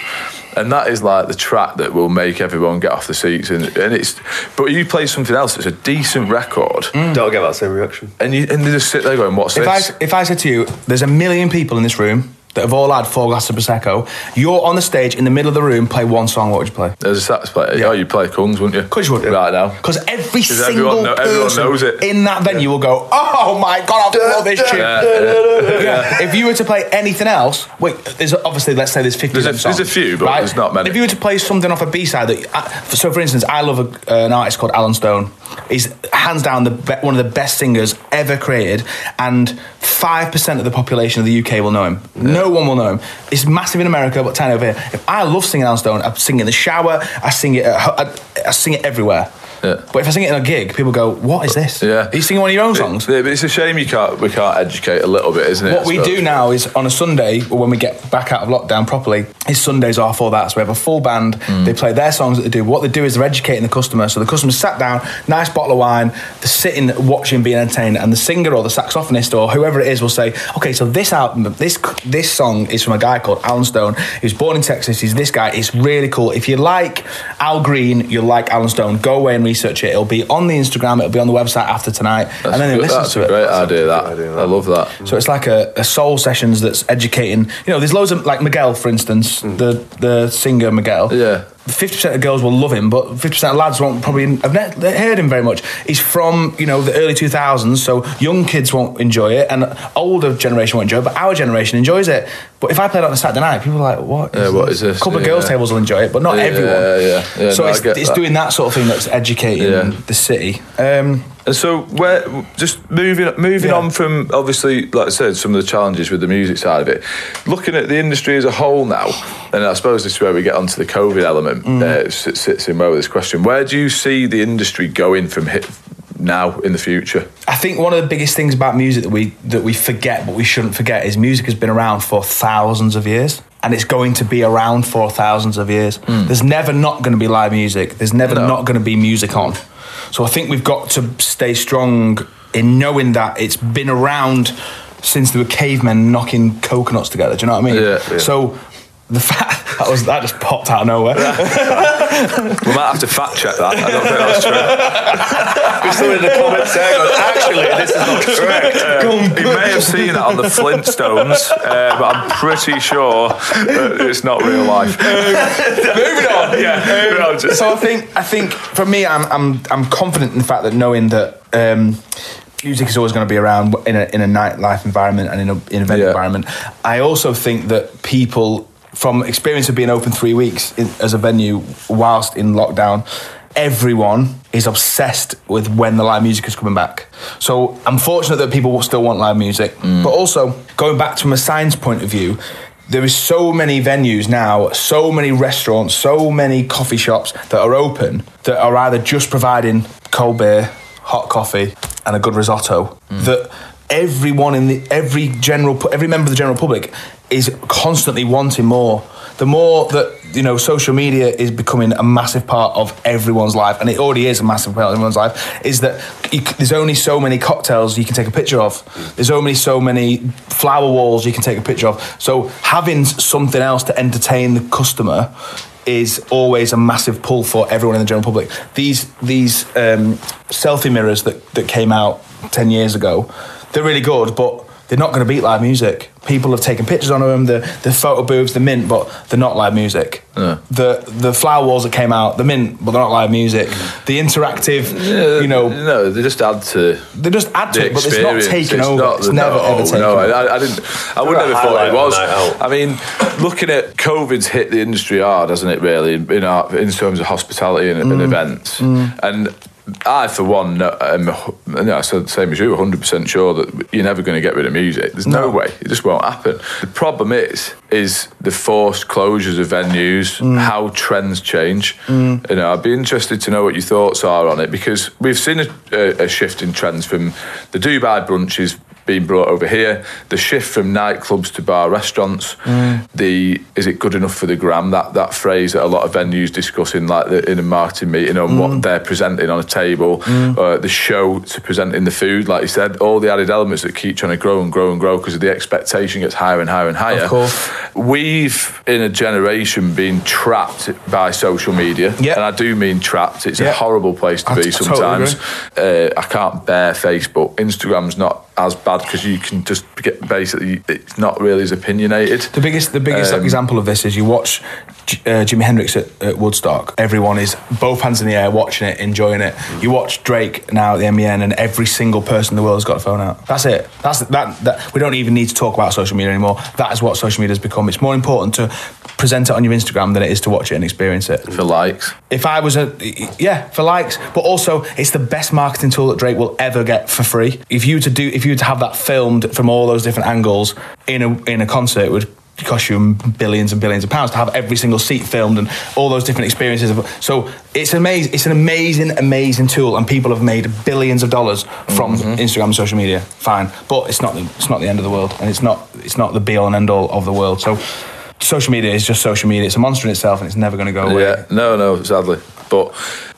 And that is like the track that will make everyone get off the seats, and, and it's. But you play something else that's a decent record, mm. Don't get that same reaction. and you and they just sit there going, "What's If this?" I, if I said to you, there's a million people in this room that have all had four glasses of Prosecco, you're on the stage in the middle of the room, play one song, what would you play? There's a sax player. Yeah. Oh, you play Kungs, wouldn't you? Because you would. Right now. Because every 'Cause single everyone know- everyone person knows it. in that venue will go, oh my God, I love this tune. Yeah, yeah. (laughs) Yeah. If you were to play anything else, wait, there's obviously, let's say there's 50 There's a- songs, there's a few, but there's not many. If you were to play something off a B-side, that, uh, so for instance, I love a, an artist called Allen Stone. He's hands down the be- one of the best singers ever created, and 5% of the population of the UK will know him. No one will know him. It's massive in America, but tiny over here. If I love singing Allen Stone, I sing it in the shower, I sing it, at, ho- I, I sing it everywhere. Yeah. But if I sing it in a gig, people go, "What is this? Yeah. Are you singing one of your own songs?" Yeah, but it's a shame you can't we can't educate a little bit, isn't it? What we do now is on a Sunday, or when we get back out of lockdown properly, is Sundays are for that. So we have a full band. Mm. They play their songs that they do. What they do is they're educating the customer. So the customer's sat down, nice bottle of wine, they're sitting, watching, being entertained, and the singer or the saxophonist or whoever it is will say, "Okay, so this album, this this song is from a guy called Allen Stone. He was born in Texas. He's this guy. It's really cool. If you like Al Green, you'll like Allen Stone. Go away and research it. It'll be on the Instagram. It'll be on the website after tonight, That's, and then they listen to it. great idea. That. idea, that. I love that. So it's like a, a soul sessions that's educating. You know, there's loads of like Miguel, for instance, mm. the the singer Miguel. Yeah. Fifty percent of girls will love him, but fifty percent of lads won't probably have ne- heard him very much. He's from you know the early two thousands, so young kids won't enjoy it, and older generation won't enjoy it, but our generation enjoys it. But if I played it on a Saturday night, people are like, "What? Yeah, what is this? A couple of Yeah. girls' tables will enjoy it, but not Yeah, everyone. yeah, yeah. so No, it's, it's that. doing that sort of thing that's educating the city. Um, And so, where just moving moving Yeah. on from obviously, like I said, some of the challenges with the music side of it. Looking at the industry as a whole now, and I suppose this is where we get onto the COVID element. Mm. Uh, sits, sits in well with this question. Where do you see the industry going from hit now in the future? I think one of the biggest things about music that we that we forget, but we shouldn't forget, is music has been around for thousands of years, and it's going to be around for thousands of years. There's never not going to be live music. There's never No. not going to be music on. So I think we've got to stay strong in knowing that it's been around since there were cavemen knocking coconuts together. Do you know what I mean? Yeah, yeah. So the fact (laughs) That was that just popped out of nowhere. (laughs) We might have to fact check that. I don't think that's true. (laughs) We're still in the comments there. going, Actually, this is not correct. He may have seen it on the Flintstones, uh, but I'm pretty sure that it's not real life. Moving on. Yeah. moving on. so I think I think for me, I'm I'm I'm confident in the fact that knowing that um, music is always going to be around in a in a nightlife environment and in a in an event Yeah. environment. I also think that people, from experience of being open three weeks in, as a venue whilst in lockdown. Everyone is obsessed with when the live music is coming back. So I'm fortunate that people will still want live music. Mm. But also, going back from a science point of view, there is so many venues now, so many restaurants, so many coffee shops that are open that are either just providing cold beer, hot coffee, and a good risotto. Mm. That everyone in the every general every member of the general public is constantly wanting more. The more that you know, social media is becoming a massive part of everyone's life, and it already is a massive part of everyone's life. Is that you, there's only so many cocktails you can take a picture of. There's only so many flower walls you can take a picture of. So having something else to entertain the customer is always a massive pull for everyone in the general public. These these um, selfie mirrors that, that came out ten years ago, they're really good, but they're not going to beat live music. People have taken pictures on them, the the photo booths, the mint, but they're not live music. The the flower walls that came out, the mint, but they're not live music. The interactive, you know, no, they just add to they just add the to it, but it's not experience. taken It's over. not it's never no, ever taken no, over. I, I didn't. I would never thought it was. I mean, looking at COVID's hit the industry hard, hasn't it? Really, in, in, our, in terms of hospitality and, Mm. and events, and. I, for one, no, um, no, same as you, 100% sure that you're never going to get rid of music. There's no, No. way. It just won't happen. The problem is, is the forced closures of venues, Mm. how trends change. You know, I'd be interested to know what your thoughts are on it because we've seen a, a, a shift in trends from the Dubai brunches being brought over here, the shift from nightclubs to bar restaurants, the is it good enough for the gram? That that phrase that a lot of venues discuss in like the, in a marketing meeting on what they're presenting on a table, uh, the show to presenting the food, like you said, all the added elements that keep trying to grow and grow and grow because the expectation gets higher and higher and higher. Of course. We've in a generation been trapped by social media, Yeah. and I do mean trapped. It's Yeah. a horrible place to I be t- I totally sometimes. uh, I can't bear Facebook. Instagram's not as bad because you can just get basically it's not really as opinionated. The biggest, the biggest Um, example of this is you watch J- uh, Jimi Hendrix at, at Woodstock. Everyone is both hands in the air, watching it, enjoying it. You watch Drake now at the MEN, and every single person in the world has got a phone out. That's it. That's that. That we don't even need to talk about social media anymore. That is what social media has become. It's more important to present it on your Instagram than it is to watch it and experience it. For likes, If I was a yeah for likes, but also it's the best marketing tool that Drake will ever get for free. If you were to do, if you were to have that filmed from all those different angles in a in a concert, it would cost you billions and billions of pounds to have every single seat filmed and all those different experiences. Of, so it's amazing. It's an amazing, amazing tool, and people have made billions of dollars from mm-hmm. Instagram and social media. Fine, but it's not the, it's not the end of the world, and it's not it's not the be all and end all of the world. So. Social media is just social media. It's a monster in itself, and it's never going to go away. yeah, no, no, sadly, but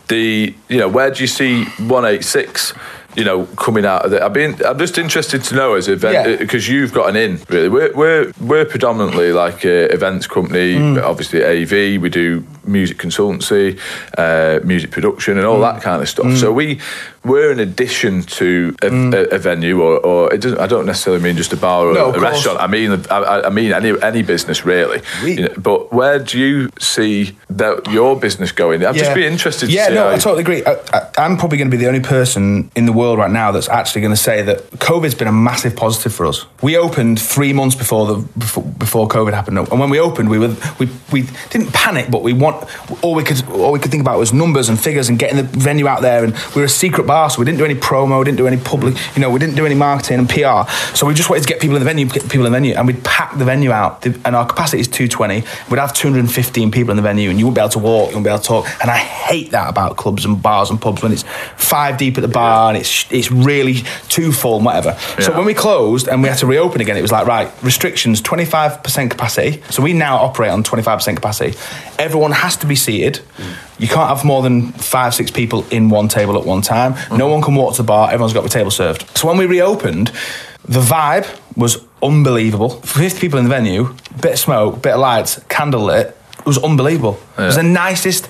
the you know where do you see one eight six? You know, coming out of it. I've been. I'm just interested to know as Yeah. event because you've got an in. Really, we're we're, we're predominantly like a events company. Mm. Obviously, AV. We do music consultancy, uh, music production, and all Mm. that kind of stuff. So we we're an addition to a, Mm. a, a venue, or, or it doesn't. I don't necessarily mean just a bar or No, a, a restaurant. I mean, I, I- mean any any business really. We- You know, but where do you see that your business going? I'd just be interested. Yeah, to see no, I totally agree. I, I, I'm probably going to be the only person in the world right now that's actually going to say that COVID's been a massive positive for us. We opened three months before the before, before COVID happened, and when we opened, we were we, we didn't panic, but we want all we could all we could think about was numbers and figures and getting the venue out there. And we were a secret bar, so we didn't do any promo, we didn't do any public, you know, we didn't do any marketing and PR. So we just wanted to get people in the venue, get people in the venue, and we'd pack the venue out. And our capacity is 220. We'd have 215 people in the venue, and you wouldn't be able to walk, you wouldn't be able to talk. And I hate that about clubs and bars and pubs when it's five deep at the bar and it's it's really too full and whatever. So when we closed and we had to reopen again, it was like right restrictions 25% capacity. So we now operate on 25% capacity. Everyone has to be seated. Mm. You can't have more than five six people in one table at one time. No mm-hmm. one can walk to the bar. Everyone's got the table served. So when we reopened, the vibe was unbelievable. 50 people in the venue, bit of smoke, bit of lights, candle lit. It was unbelievable. It was the nicest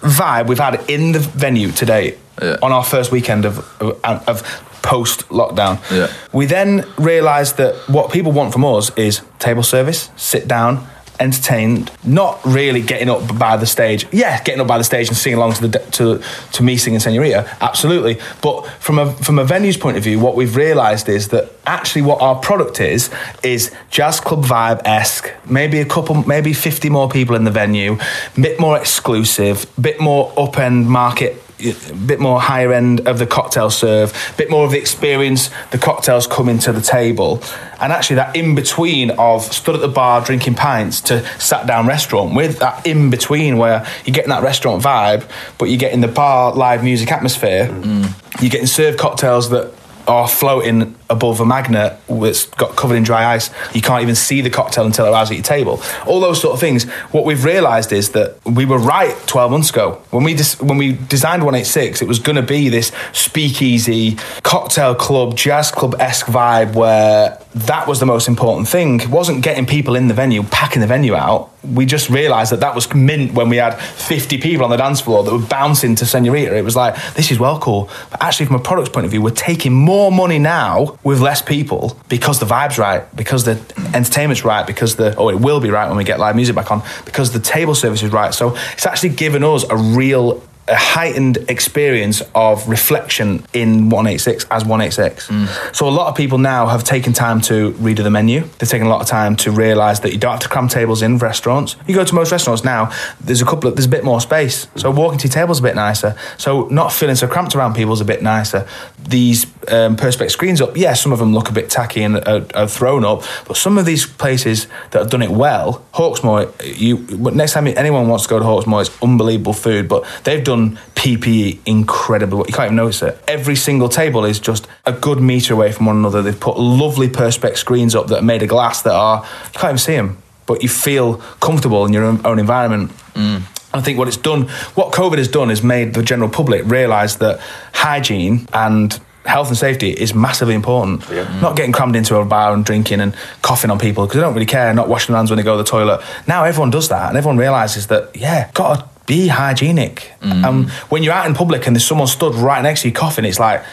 vibe we've had in the venue today Yeah. on our first weekend of of, of post lockdown. Yeah. We then realised that what people want from us is table service, sit down, entertained, not really getting up by the stage. Yeah, getting up by the stage and singing along to the to to me singing Senorita, absolutely. But from a from a venue's point of view, what we've realised is that actually what our product is is jazz club vibe esque. Maybe a couple, maybe fifty more people in the venue, bit more exclusive, bit more up end market a bit more higher end of the cocktail serve, a bit more of the experience the cocktails coming to the table, and actually that in between of stood at the bar drinking pints to sat down restaurant with that in between where you're getting that restaurant vibe, but you're getting the bar live music atmosphere. Mm. You're getting served cocktails that are floating above a magnet that's got covered in dry ice. You can't even see the cocktail until it arrives at your table. All those sort of things. What we've realised is that we were right 12 months ago when we dis- when we designed 186. It was going to be this speakeasy cocktail club, jazz club esque vibe where that was the most important thing. It wasn't getting people in the venue, packing the venue out. We just realised that that was mint when we had 50 people on the dance floor that were bouncing to Senorita. It was like, this is well cool. But actually, from a product's point of view, we're taking more money now with less people because the vibe's right, because the entertainment's right, because the, oh, it will be right when we get live music back on, because the table service is right. So it's actually given us a real a heightened experience of reflection in 186 as 186. Mm. So a lot of people now have taken time to read the menu. They've taken a lot of time to realise that you don't have to cram tables in restaurants. You go to most restaurants now, there's a couple of, there's a bit more space. So walking to your table's a bit nicer. So not feeling so cramped around people's a bit nicer. These um, perspex screens up, yeah, some of them look a bit tacky and are, are thrown up, but some of these places that have done it well, Hawksmoor, you next time anyone wants to go to Hawksmoor, it's unbelievable food, but they've done PPE incredible. You can't even notice it. Every single table is just a good meter away from one another. They've put lovely perspex screens up that are made of glass that are you can't even see them, but you feel comfortable in your own, own environment. Mm. I think what it's done, what COVID has done, is made the general public realise that hygiene and health and safety is massively important. Mm. Not getting crammed into a bar and drinking and coughing on people because they don't really care, not washing their hands when they go to the toilet. Now everyone does that and everyone realises that, yeah, got to be hygienic. And when you're out in public and there's someone stood right next to you coughing, it's like,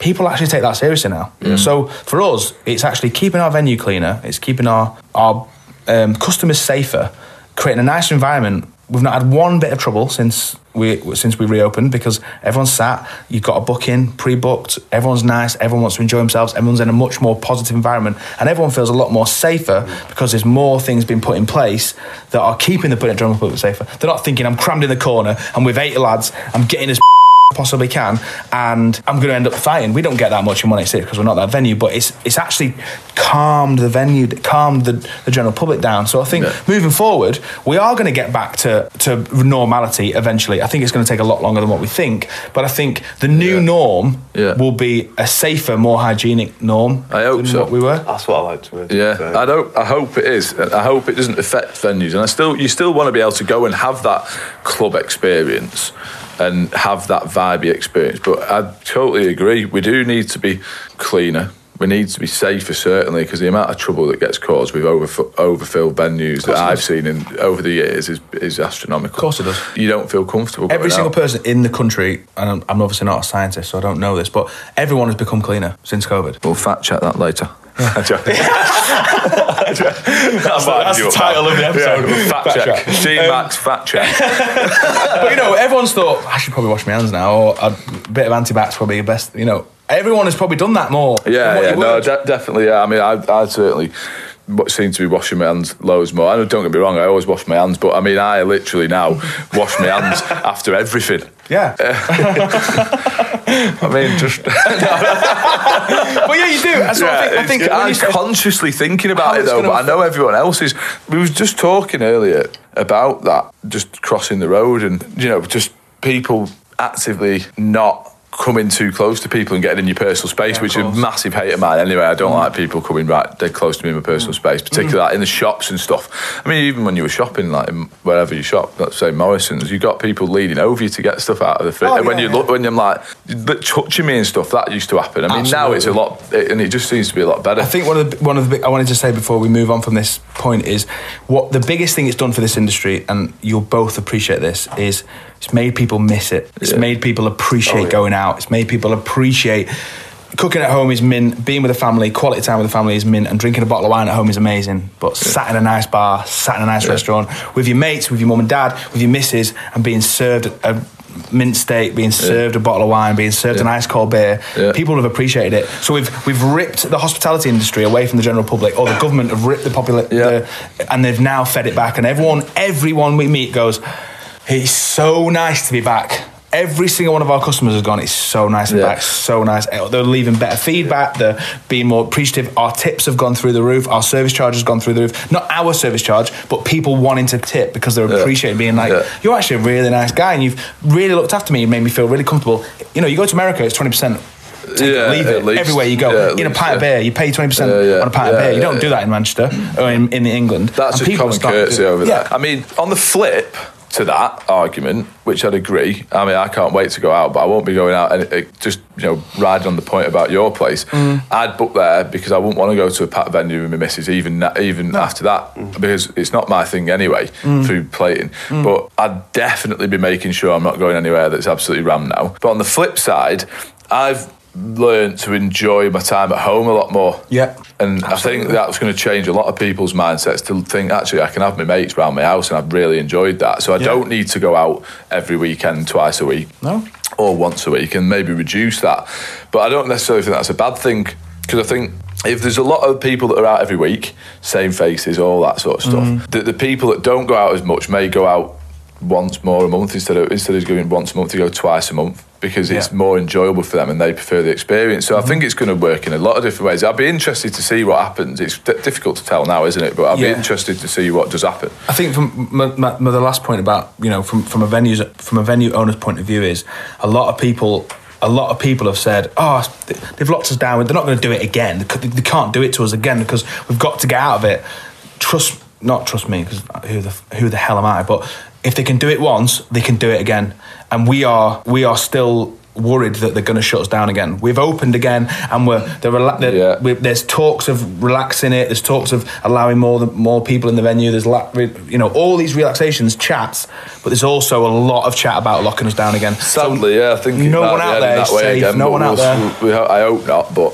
people actually take that seriously now. Mm. So for us, it's actually keeping our venue cleaner, it's keeping our, our um, customers safer, creating a nicer environment. We've not had one bit of trouble since we since we reopened because everyone's sat. You've got a booking pre-booked. Everyone's nice. Everyone wants to enjoy themselves. Everyone's in a much more positive environment, and everyone feels a lot more safer because there's more things being put in place that are keeping the Burnett Drummer Public safer. They're not thinking I'm crammed in the corner and with eight lads, I'm getting as possibly can, and I'm going to end up fighting. We don't get that much in 186 because we're not that venue, but it's it's actually calmed the venue, calmed the, the general public down. So I think Yeah. moving forward, we are going to get back to, to normality eventually. I think it's going to take a lot longer than what we think, but I think the new Yeah. norm Yeah. will be a safer, more hygienic norm I hope than so. what we were. That's what I like to do. Yeah, I don't. I hope it is. I hope it doesn't affect venues, and I still, you still want to be able to go and have that club experience and have that vibey experience. But I totally agree. We do need to be cleaner. We need to be safer, certainly, because the amount of trouble that gets caused with overf- overfilled venues that I've seen in over the years is is astronomical. Of course it does. You don't feel comfortable. Every single out. person in the country, and I'm, I'm obviously not a scientist, so I don't know this, but everyone has become cleaner since COVID. We'll fact check that later. That's, that's the title of the episode. fact, Fact check. check. D um, Max fact check. (laughs) but you know, everyone's thought I should probably wash my hands now, or a bit of antibac probably the best. You know, everyone has probably done that more. Yeah, yeah, no, de- definitely. Yeah, I mean, I, I certainly seem to be washing my hands loads more. I don't get me wrong, I always wash my hands, but I mean, I literally now wash my hands (laughs) after everything. Yeah. (laughs) I mean, just (laughs) but yeah, you do. That's what I think. I think I'm consciously thinking about it though, but I know everyone else is. We was just talking earlier about that, just crossing the road, and you know, just people actively not coming too close to people and getting in your personal space, Yeah, which is a massive hate of mine anyway. I don't like people coming right dead close to me in my personal mm. space, particularly mm. like in the shops and stuff. I mean, even when you were shopping, like in wherever you shop, let's say Morrison's, you got people leaning over you to get stuff out of the fridge. Oh, and when yeah, you yeah. look, when you're like touching me and stuff, that used to happen. I mean, now it's a lot, and it just seems to be a lot better. I think one of the one of the big, I wanted to say before we move on from this point is what the biggest thing it's done for this industry, and you'll both appreciate this, is it's made people miss it. It's Yeah. made people appreciate Oh, yeah. going out. It's made people appreciate. Cooking at home is mint. Being with the family, quality time with the family is mint, and drinking a bottle of wine at home is amazing. But sat in a nice bar, sat in a nice restaurant with your mates, with your mum and dad, with your missus, and being served a mint steak, being served a bottle of wine, being served an Yeah. ice cold beer, Yeah. people have appreciated it. So we've we've ripped the hospitality industry away from the general public, or the government have ripped the popular, Yeah. the, and they've now fed it back. And everyone, everyone we meet goes, "It's so nice to be back." Every single one of our customers has gone. It's so nice to be Yeah. back. So nice. Eh, they're leaving better feedback. They're being more appreciative. Our tips have gone through the roof. Our service charge has gone through the roof. Not our service charge, but people wanting to tip because they're appreciating being like, Yeah. "You're actually a really nice guy, and you've really looked after me. and made me feel really comfortable." You know, you go to America, it's twenty percent take Yeah, it, leave it. least. Everywhere you go, Yeah, in a pint of beer, you pay twenty percent Yeah, yeah. on a pint of beer. You yeah, don't do that in Manchester or in, in England. That's And just common courtesy over yeah. there. I mean, on the flip to that argument, which I'd agree. I mean, I can't wait to go out, but I won't be going out and uh, just you know riding on the point about your place. Mm. I'd book there because I wouldn't want to go to a packed venue with my missus even even after that because it's not my thing anyway. Mm. Food plating, but I'd definitely be making sure I'm not going anywhere that's absolutely rammed now. But on the flip side, I've learned to enjoy my time at home a lot more. Yeah. And I think that's going to change a lot of people's mindsets to think actually I can have my mates around my house and I've really enjoyed that. So I Yeah. don't need to go out every weekend, twice a week. No. Or once a week and maybe reduce that. But I don't necessarily think that's a bad thing because I think if there's a lot of people that are out every week, same faces, all that sort of stuff, Mm. the, the people that don't go out as much may go out once more a month instead of instead of going once a month to go twice a month because it's Yeah. more enjoyable for them and they prefer the experience. So I mm-hmm. think it's going to work in a lot of different ways. I'd be interested to see what happens. It's d- difficult to tell now, isn't it? But I'd Yeah. be interested to see what does happen. I think from my, my, my, the last point about you know from from a venue's from a venue owner's point of view is a lot of people. A lot of people have said, "Oh, they've locked us down. They're not going to do it again. They They can't do it to us again because we've got to get out of it." Trust, not trust me, because who the who the hell am I? But if they can do it once, they can do it again. And we are we are still worried that they're going to shut us down again. We've opened again, and we're, rela- Yeah. we there's talks of relaxing it. There's talks of allowing more more people in the venue. There's la- you know all these relaxations, chats, but there's also a lot of chat about locking us down again. So Sadly, yeah, I think no one out there is safe. again, no one out there. We I hope not, but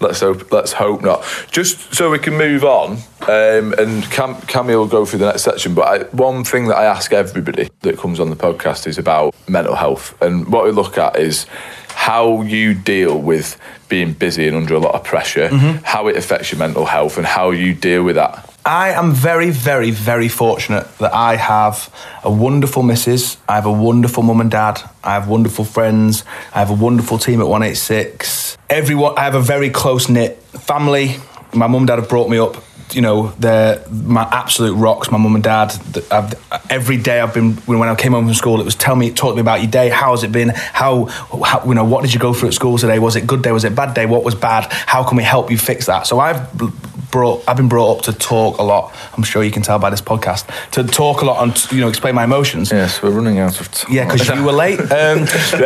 let's hope. Let's hope not. Just so we can move on, um, and Cam, Cammy will go through the next section. But I, one thing that I ask everybody that comes on the podcast is about mental health, and what we look at is how you deal with being busy and under a lot of pressure, Mm-hmm. how it affects your mental health, and how you deal with that. I am very, very, very fortunate that I have a wonderful missus. I have a wonderful mum and dad. I have wonderful friends. I have a wonderful team at 186. Everyone, I have a very close knit family. My mum and dad have brought me up. You know, they're my absolute rocks. My mum and dad. I've, every day I've been when I came home from school, it was tell me, talk to me about your day. How's it been? How, how, you know, what did you go through at school today? Was it good day? Was it bad day? What was bad? How can we help you fix that? So I've brought, I've been brought up to talk a lot. I'm sure you can tell by this podcast to talk a lot and you know explain my emotions. Yes, we're running out of time. Yeah, because you were late. Um, (laughs) so,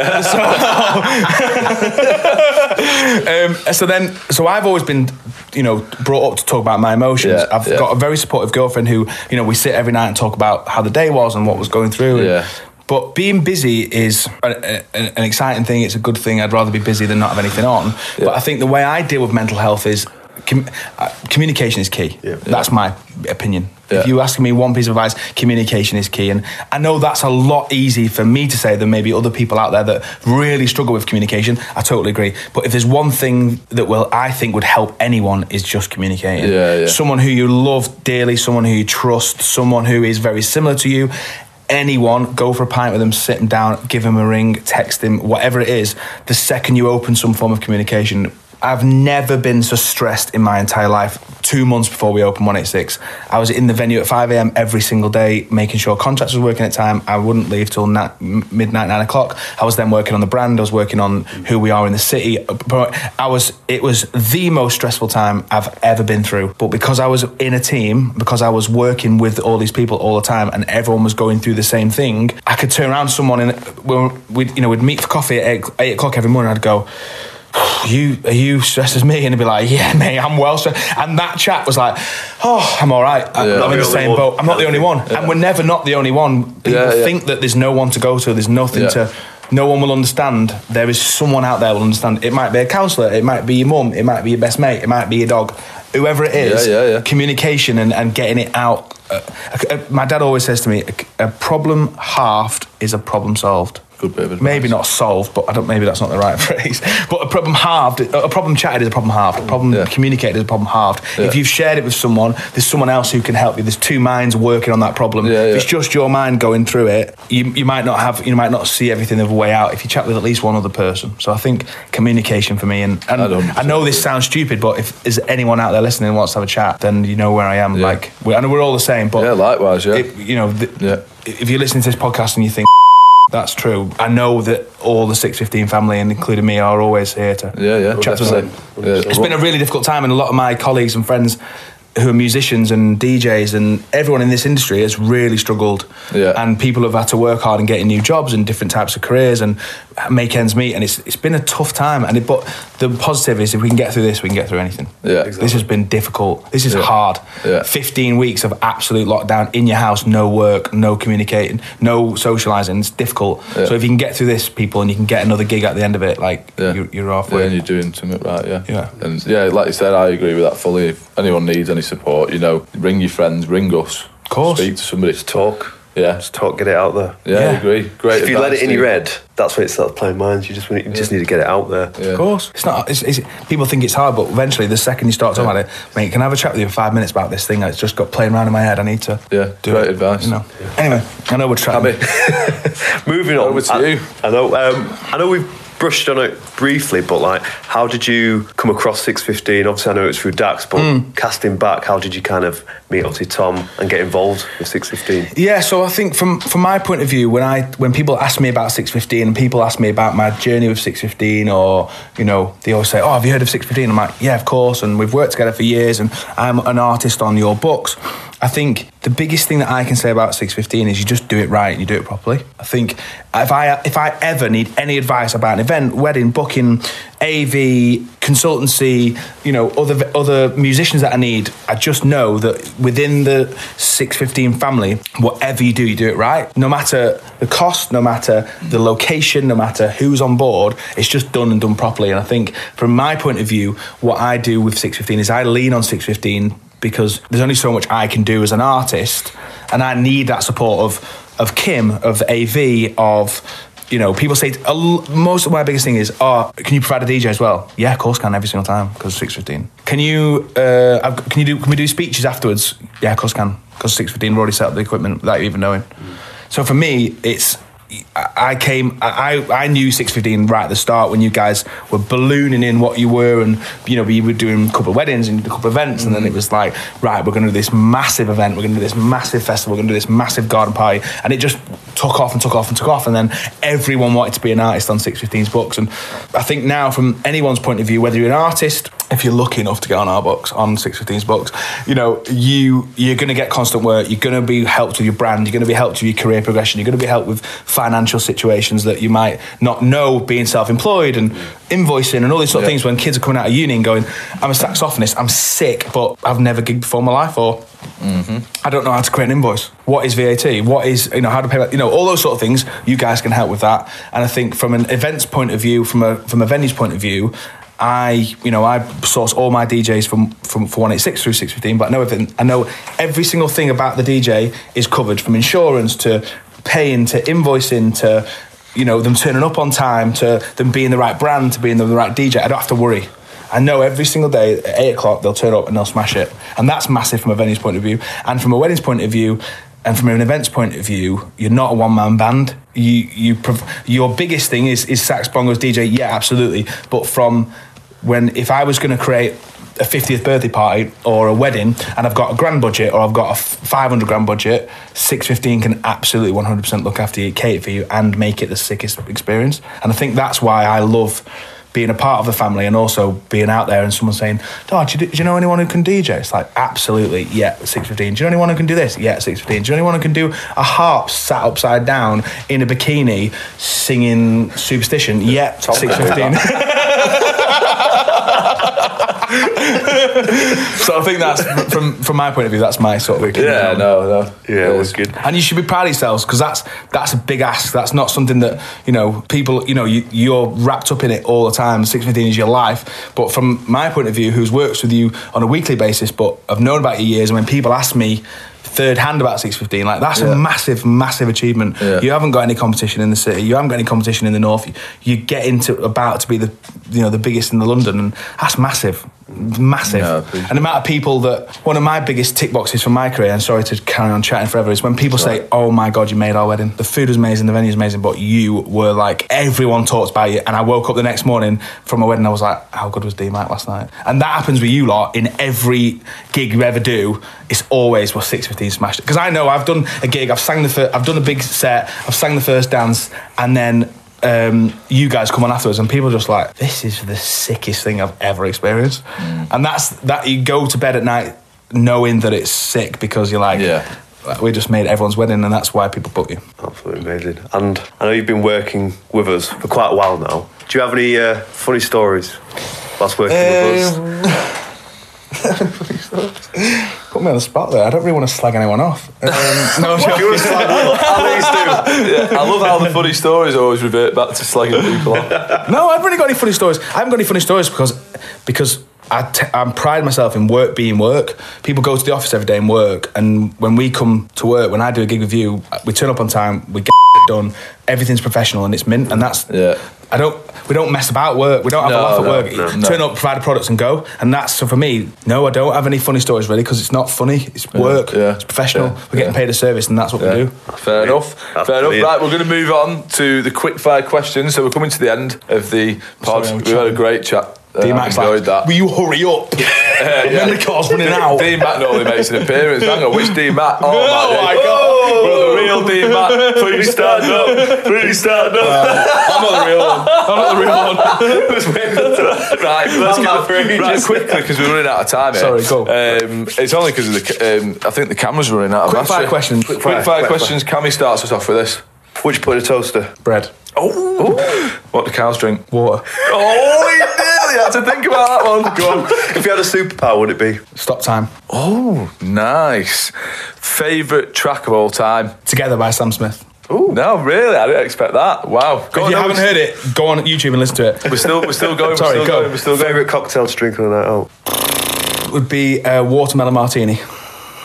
um, so then, so I've always been, you know, brought up to talk about my emotions. Yeah, I've yeah. got a very supportive girlfriend who, you know, we sit every night and talk about how the day was and what was going through. and- Yeah. But being busy is a, a, an exciting thing. It's a good thing. I'd rather be busy than not have anything on. Yeah. But I think the way I deal with mental health is com- uh, communication is key. Yeah. That's my opinion. Yeah. If you ask me one piece of advice, communication is key. And I know that's a lot easier for me to say than maybe other people out there that really struggle with communication. I totally agree. But if there's one thing that will I think would help anyone is just communicating. Yeah, yeah. Someone who you love dearly, someone who you trust, someone who is very similar to you. Anyone, go for a pint with them, sit them down, give them a ring, text them, whatever it is. The second you open some form of communication, I've never been so stressed in my entire life. Two months before we opened 186, I was in the venue at 5 a.m. every single day, making sure contracts were working at time. I wouldn't leave till na- midnight, nine o'clock. I was then working on the brand. I was working on who we are in the city. I was. It was the most stressful time I've ever been through. But because I was in a team, because I was working with all these people all the time, and everyone was going through the same thing, I could turn around to someone and we'd you know we'd meet for coffee at eight, eight o'clock every morning. I'd go you are you stressed as me? And he'd be like, yeah, mate, I'm well stressed. And that chap was like, oh, I'm all right. I'm, Yeah. I'm in the same only boat. I'm not the only one. And we're never not the only one. People Yeah, yeah. think that there's no one to go to. There's nothing Yeah. to. No one will understand. There is someone out there will understand. It might be a counsellor. It might be your mum. It might be your best mate. It might be your dog. Whoever it is, Yeah, yeah, yeah. communication and, and getting it out. Uh, uh, my dad always says to me, a, a problem halved is a problem solved. Good bit of advice. Maybe not solved, but I don't. Maybe that's not the right (laughs) phrase. But a problem halved, a problem chatted is a problem halved. A problem Yeah. communicated is a problem halved. Yeah. If you've shared it with someone, there's someone else who can help you. There's two minds working on that problem. Yeah, If it's just your mind going through it, you, you might not have, you might not see everything of a way out. If you chat with at least one other person, so I think communication for me, and, and I I know this sounds stupid, but if is anyone out there listening wants to have a chat, then you know where I am. Like we, I know we're all the same, but Yeah, likewise, yeah. it- you know, th- Yeah. if you're listening to this podcast and you think that's true, I know that all the 615 family and including me are always here to Yeah, yeah, chat to. Yeah. It's been a really difficult time, and a lot of my colleagues and friends who are musicians and DJs and everyone in this industry has really struggled. Yeah. And people have had to work hard and getting new jobs and different types of careers and make ends meet. And it's it's been a tough time. And it, but the positive is if we can get through this, we can get through anything. Yeah. This has been difficult. This is Yeah. hard. Yeah. 15 weeks of absolute lockdown in your house, no work, no communicating, no socializing. It's difficult. Yeah. So if you can get through this, people, and you can get another gig at the end of it, like Yeah. you're, you're Yeah, and you're doing something right, yeah. Yeah. And yeah, like you said, I agree with that fully. If anyone needs any support, you know, ring your friends, ring us. Of course. Speak to somebody. Just talk. Yeah. Just talk, get it out there. Yeah, I agree. Great if you let it in your Steve. head, that's when it starts playing minds. You just you just need to get it out there. Yeah. Of course, it's not. It's, it's, people think it's hard, but eventually, the second you start talking about it, mate, can I have a chat with you for five minutes about this thing that's just got playing around in my head? I need to. Yeah, do great it, advice. You know. Anyway, I know we're trying. Abby. (laughs) Moving on. Over to I, you. I know. Um, I know we've brushed on it briefly, but like, how did you come across six fifteen? Obviously, I know it's through Dax, but Hmm. casting back, how did you kind of meet obviously Tom and get involved with six fifteen? Yeah, so I think from from my point of view, when I when people ask me about six fifteen and people ask me about my journey with six fifteen, or you know, they always say, "Oh, have you heard of six fifteen? I'm like, "Yeah, of course." And we've worked together for years, and I'm an artist on your books. I think the biggest thing that I can say about six fifteen is you just do it right and you do it properly. I think if I if I ever need any advice about an event, wedding, booking, AV, consultancy, you know, other other musicians that I need, I just know that within the 615 family, whatever you do, you do it right. No matter the cost, no matter the location, no matter who's on board, it's just done and done properly. And I think from my point of view, what I do with 615 is I lean on 615 because there's only so much I can do as an artist, and I need that support of of Kim, of AV, of you know, people say most of my biggest thing is, oh, can you provide a DJ as well? Yeah, of course, can every single time because six fifteen. Can you uh, can you do can we do speeches afterwards? Yeah, of course, can because six fifteen. We've already set up the equipment without even knowing. So for me, it's. I came. I I knew six fifteen right at the start when you guys were ballooning in what you were, and you know we were doing a couple of weddings and a couple of events, and then it was like, right, we're going to do this massive event, we're going to do this massive festival, we're going to do this massive garden party, and it just took off and took off and took off, and then everyone wanted to be an artist on 615's books, and I think now from anyone's point of view, whether you're an artist, if you're lucky enough to get on our box, on 615's box, you know you you're going to get constant work, you're going to be helped with your brand, you're going to be helped with your career progression, you're going to be helped with financial situations that you might not know being self-employed and invoicing and all these sort of Yeah. things when kids are coming out of uni and going, I'm a saxophonist, I'm sick, but I've never gigged before in my life, or mm-hmm. I don't know how to create an invoice. What is VAT? What is you know how to pay? You know all those sort of things. You guys can help with that. And I think from an events point of view, from a from a venue's point of view, I you know I source all my DJs from from for one eight six through six fifteen. But I know everything. I know every single thing about the DJ is covered from insurance to paying to invoicing to you know them turning up on time to them being the right brand to being the right DJ. I don't have to worry. I know every single day at eight o'clock they'll turn up and they'll smash it, and that's massive from a venue's point of view, and from a wedding's point of view, and from an event's point of view. You're not a one man band. You you your biggest thing is is sax bongos DJ. Yeah, absolutely. But from when if I was going to create a 50th birthday party or a wedding and I've got a grand budget or I've got a 500 grand budget, 615 can absolutely 100% look after you, cater for you, and make it the sickest experience. And I think that's why I love being a part of the family and also being out there and someone saying, "Dad, do you, do you know anyone who can DJ?" It's like, absolutely, yeah, six fifteen. Do you know anyone who can do this? Yeah, six fifteen. Do you know anyone who can do a harp sat upside down in a bikini singing Superstition? Yeah, six fifteen. (laughs) (laughs) (laughs) so I think that's from from my point of view, that's my sort of Yeah, no, no. Yeah, it was good. and you should be proud of yourselves because that's that's a big ask. That's not something that you know people. You know, you, you're wrapped up in it all the time. Six fifteen is your life. But from my point of view, who's works with you on a weekly basis, but I've known about your years, and when people ask me third hand about 615 like that's Yeah. a massive massive achievement. Yeah. you haven't got any competition in the city. You haven't got any competition in the north. You, you get into about to be the you know the biggest in the london and that's massive massive. Appreciate and the amount of people that one of my biggest tick boxes from my career and sorry to carry on chatting forever is when people say oh my god you made our wedding. The food was amazing the venue was amazing but you were like everyone talks about you. And I woke up the next morning from a wedding I was like how good was D Mac last night? And that happens with you lot in every gig you ever do. It's always well 615 smashed. It because I know I've done a gig I've sang the fir- I've done a big set I've sang the first dance and then um, you guys come on afterwards and people are just like, this is the sickest thing I've ever experienced. And that's that you go to bed at night knowing that it's sick because you're like, Yeah. we just made everyone's wedding and that's why people book you. Absolutely amazing. And I know you've been working with us for quite a while now. Do you have any uh, funny stories whilst working with us? (laughs) Put me on the spot there. I don't really want to slag anyone off. Um, (laughs) no, Do you want to slag Will? Please do. (laughs) Yeah, I love how the funny stories always revert back to slagging people off. no, I've really got any funny stories. I haven't got any funny stories because because I, t- I pride myself in work being work. People go to the office every day and work, and when we come to work, when I do a gig with you, we turn up on time, we get (laughs) it done, everything's professional and it's mint, and that's Yeah. I don't. We don't mess about work. We don't have No, a laugh at no, work. no, no. Turn up, provide a product, and go. And that's so for me. No, I don't have any funny stories really because it's not funny. It's work. yeah, It's professional. yeah, We're getting yeah. paid a service, and that's what Yeah. we do. Fair enough. That's Fair enough. Right, we're going to move on to the quick fire questions. So we're coming to the end of the pod. Sorry, We've had a great chat. Uh, D I've Max enjoyed like, that. will you hurry up? (laughs) Memory card's running out. D Mac normally makes an appearance. Hang on, which (laughs) D Mac? Oh, Oh my God. Well, the real D Mac. Please stand up. Please stand up. I'm not the real one. I'm not the real one. (laughs) right, let's I'm get not free, right quickly because we're running out of time. Here. Sorry, go. Um, it's only because of the. Um, I think the camera's running out. of Quick fire questions. Quick, fire, fire questions. Cammy starts us off with this. Which put in a toaster? Bread, Oh, what do cows drink? water, (laughs) Oh, you nearly had to think about that one. Go on. If you had a superpower, would it be? stop time. Oh, nice. Favourite track of all time? Together by Sam Smith. Oh, no, really? I didn't expect that. Wow. Go if on, you no, haven't we're- heard it, go on YouTube and listen to it. We're still, we're still going. (laughs) Sorry, we're still go. going. We're still going. Favourite cocktail to drink on a night out? Would be a watermelon martini.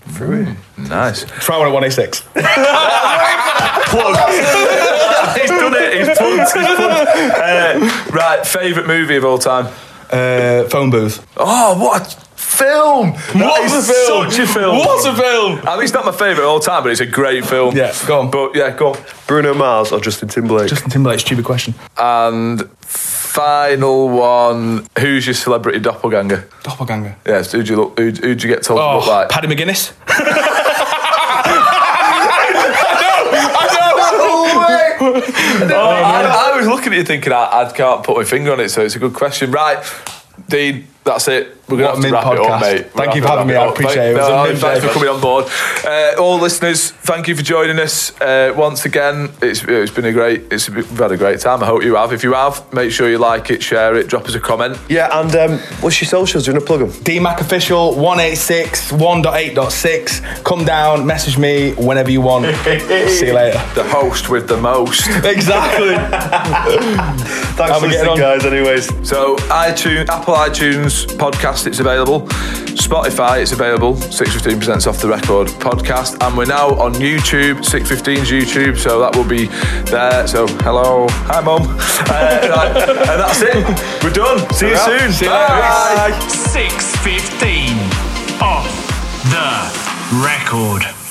Very nice. Try one at 186. (laughs) (laughs) he's done it. He's plugged. (laughs) He's plugged. Uh, right. Favourite movie of all time? Uh, phone booth. Oh, what a film! That What is a film. Such a film. What a film. I mean, it's not my favourite of all time, but it's a great film. Yeah, go on. But yeah, go on. Bruno Mars or Justin Timberlake? Justin Timberlake, stupid question. And final one: Who's your celebrity doppelganger? Doppelganger. Yes, who'd you look? Who'd, who'd you get told to Oh, look like? Paddy McGuinness. (laughs) (laughs) Oh, I, I was looking at you thinking I, I can't put my finger on it, so it's a good question. Right, Dean, that's it. We're What a going to have to mint wrap it up, podcast. mate. We're Thank you for having me. wrap I appreciate Thank- it. It was a no, mint Thanks day. for coming on board. Uh, all listeners, thank you for joining us uh, once again. It's, it's been a great. It's we've had a great time. I hope you have. If you have, make sure you like it, share it, drop us a comment. Yeah, and um, what's your socials? Do you want to plug them? DMAC official 186 1.8.6. Come down, message me whenever you want. (laughs) See you later. The host with the most. (laughs) Exactly. (laughs) Thanks How for listening, guys. Anyways. So iTunes, Apple iTunes podcast, it's available. Spotify, it's available. 615% off the record podcast, and we're now on YouTube. 615's YouTube, so that will be there. So hello, hi mum, uh, right, (laughs) and that's it. We're done. See you soon. See you Bye. 615 off the record.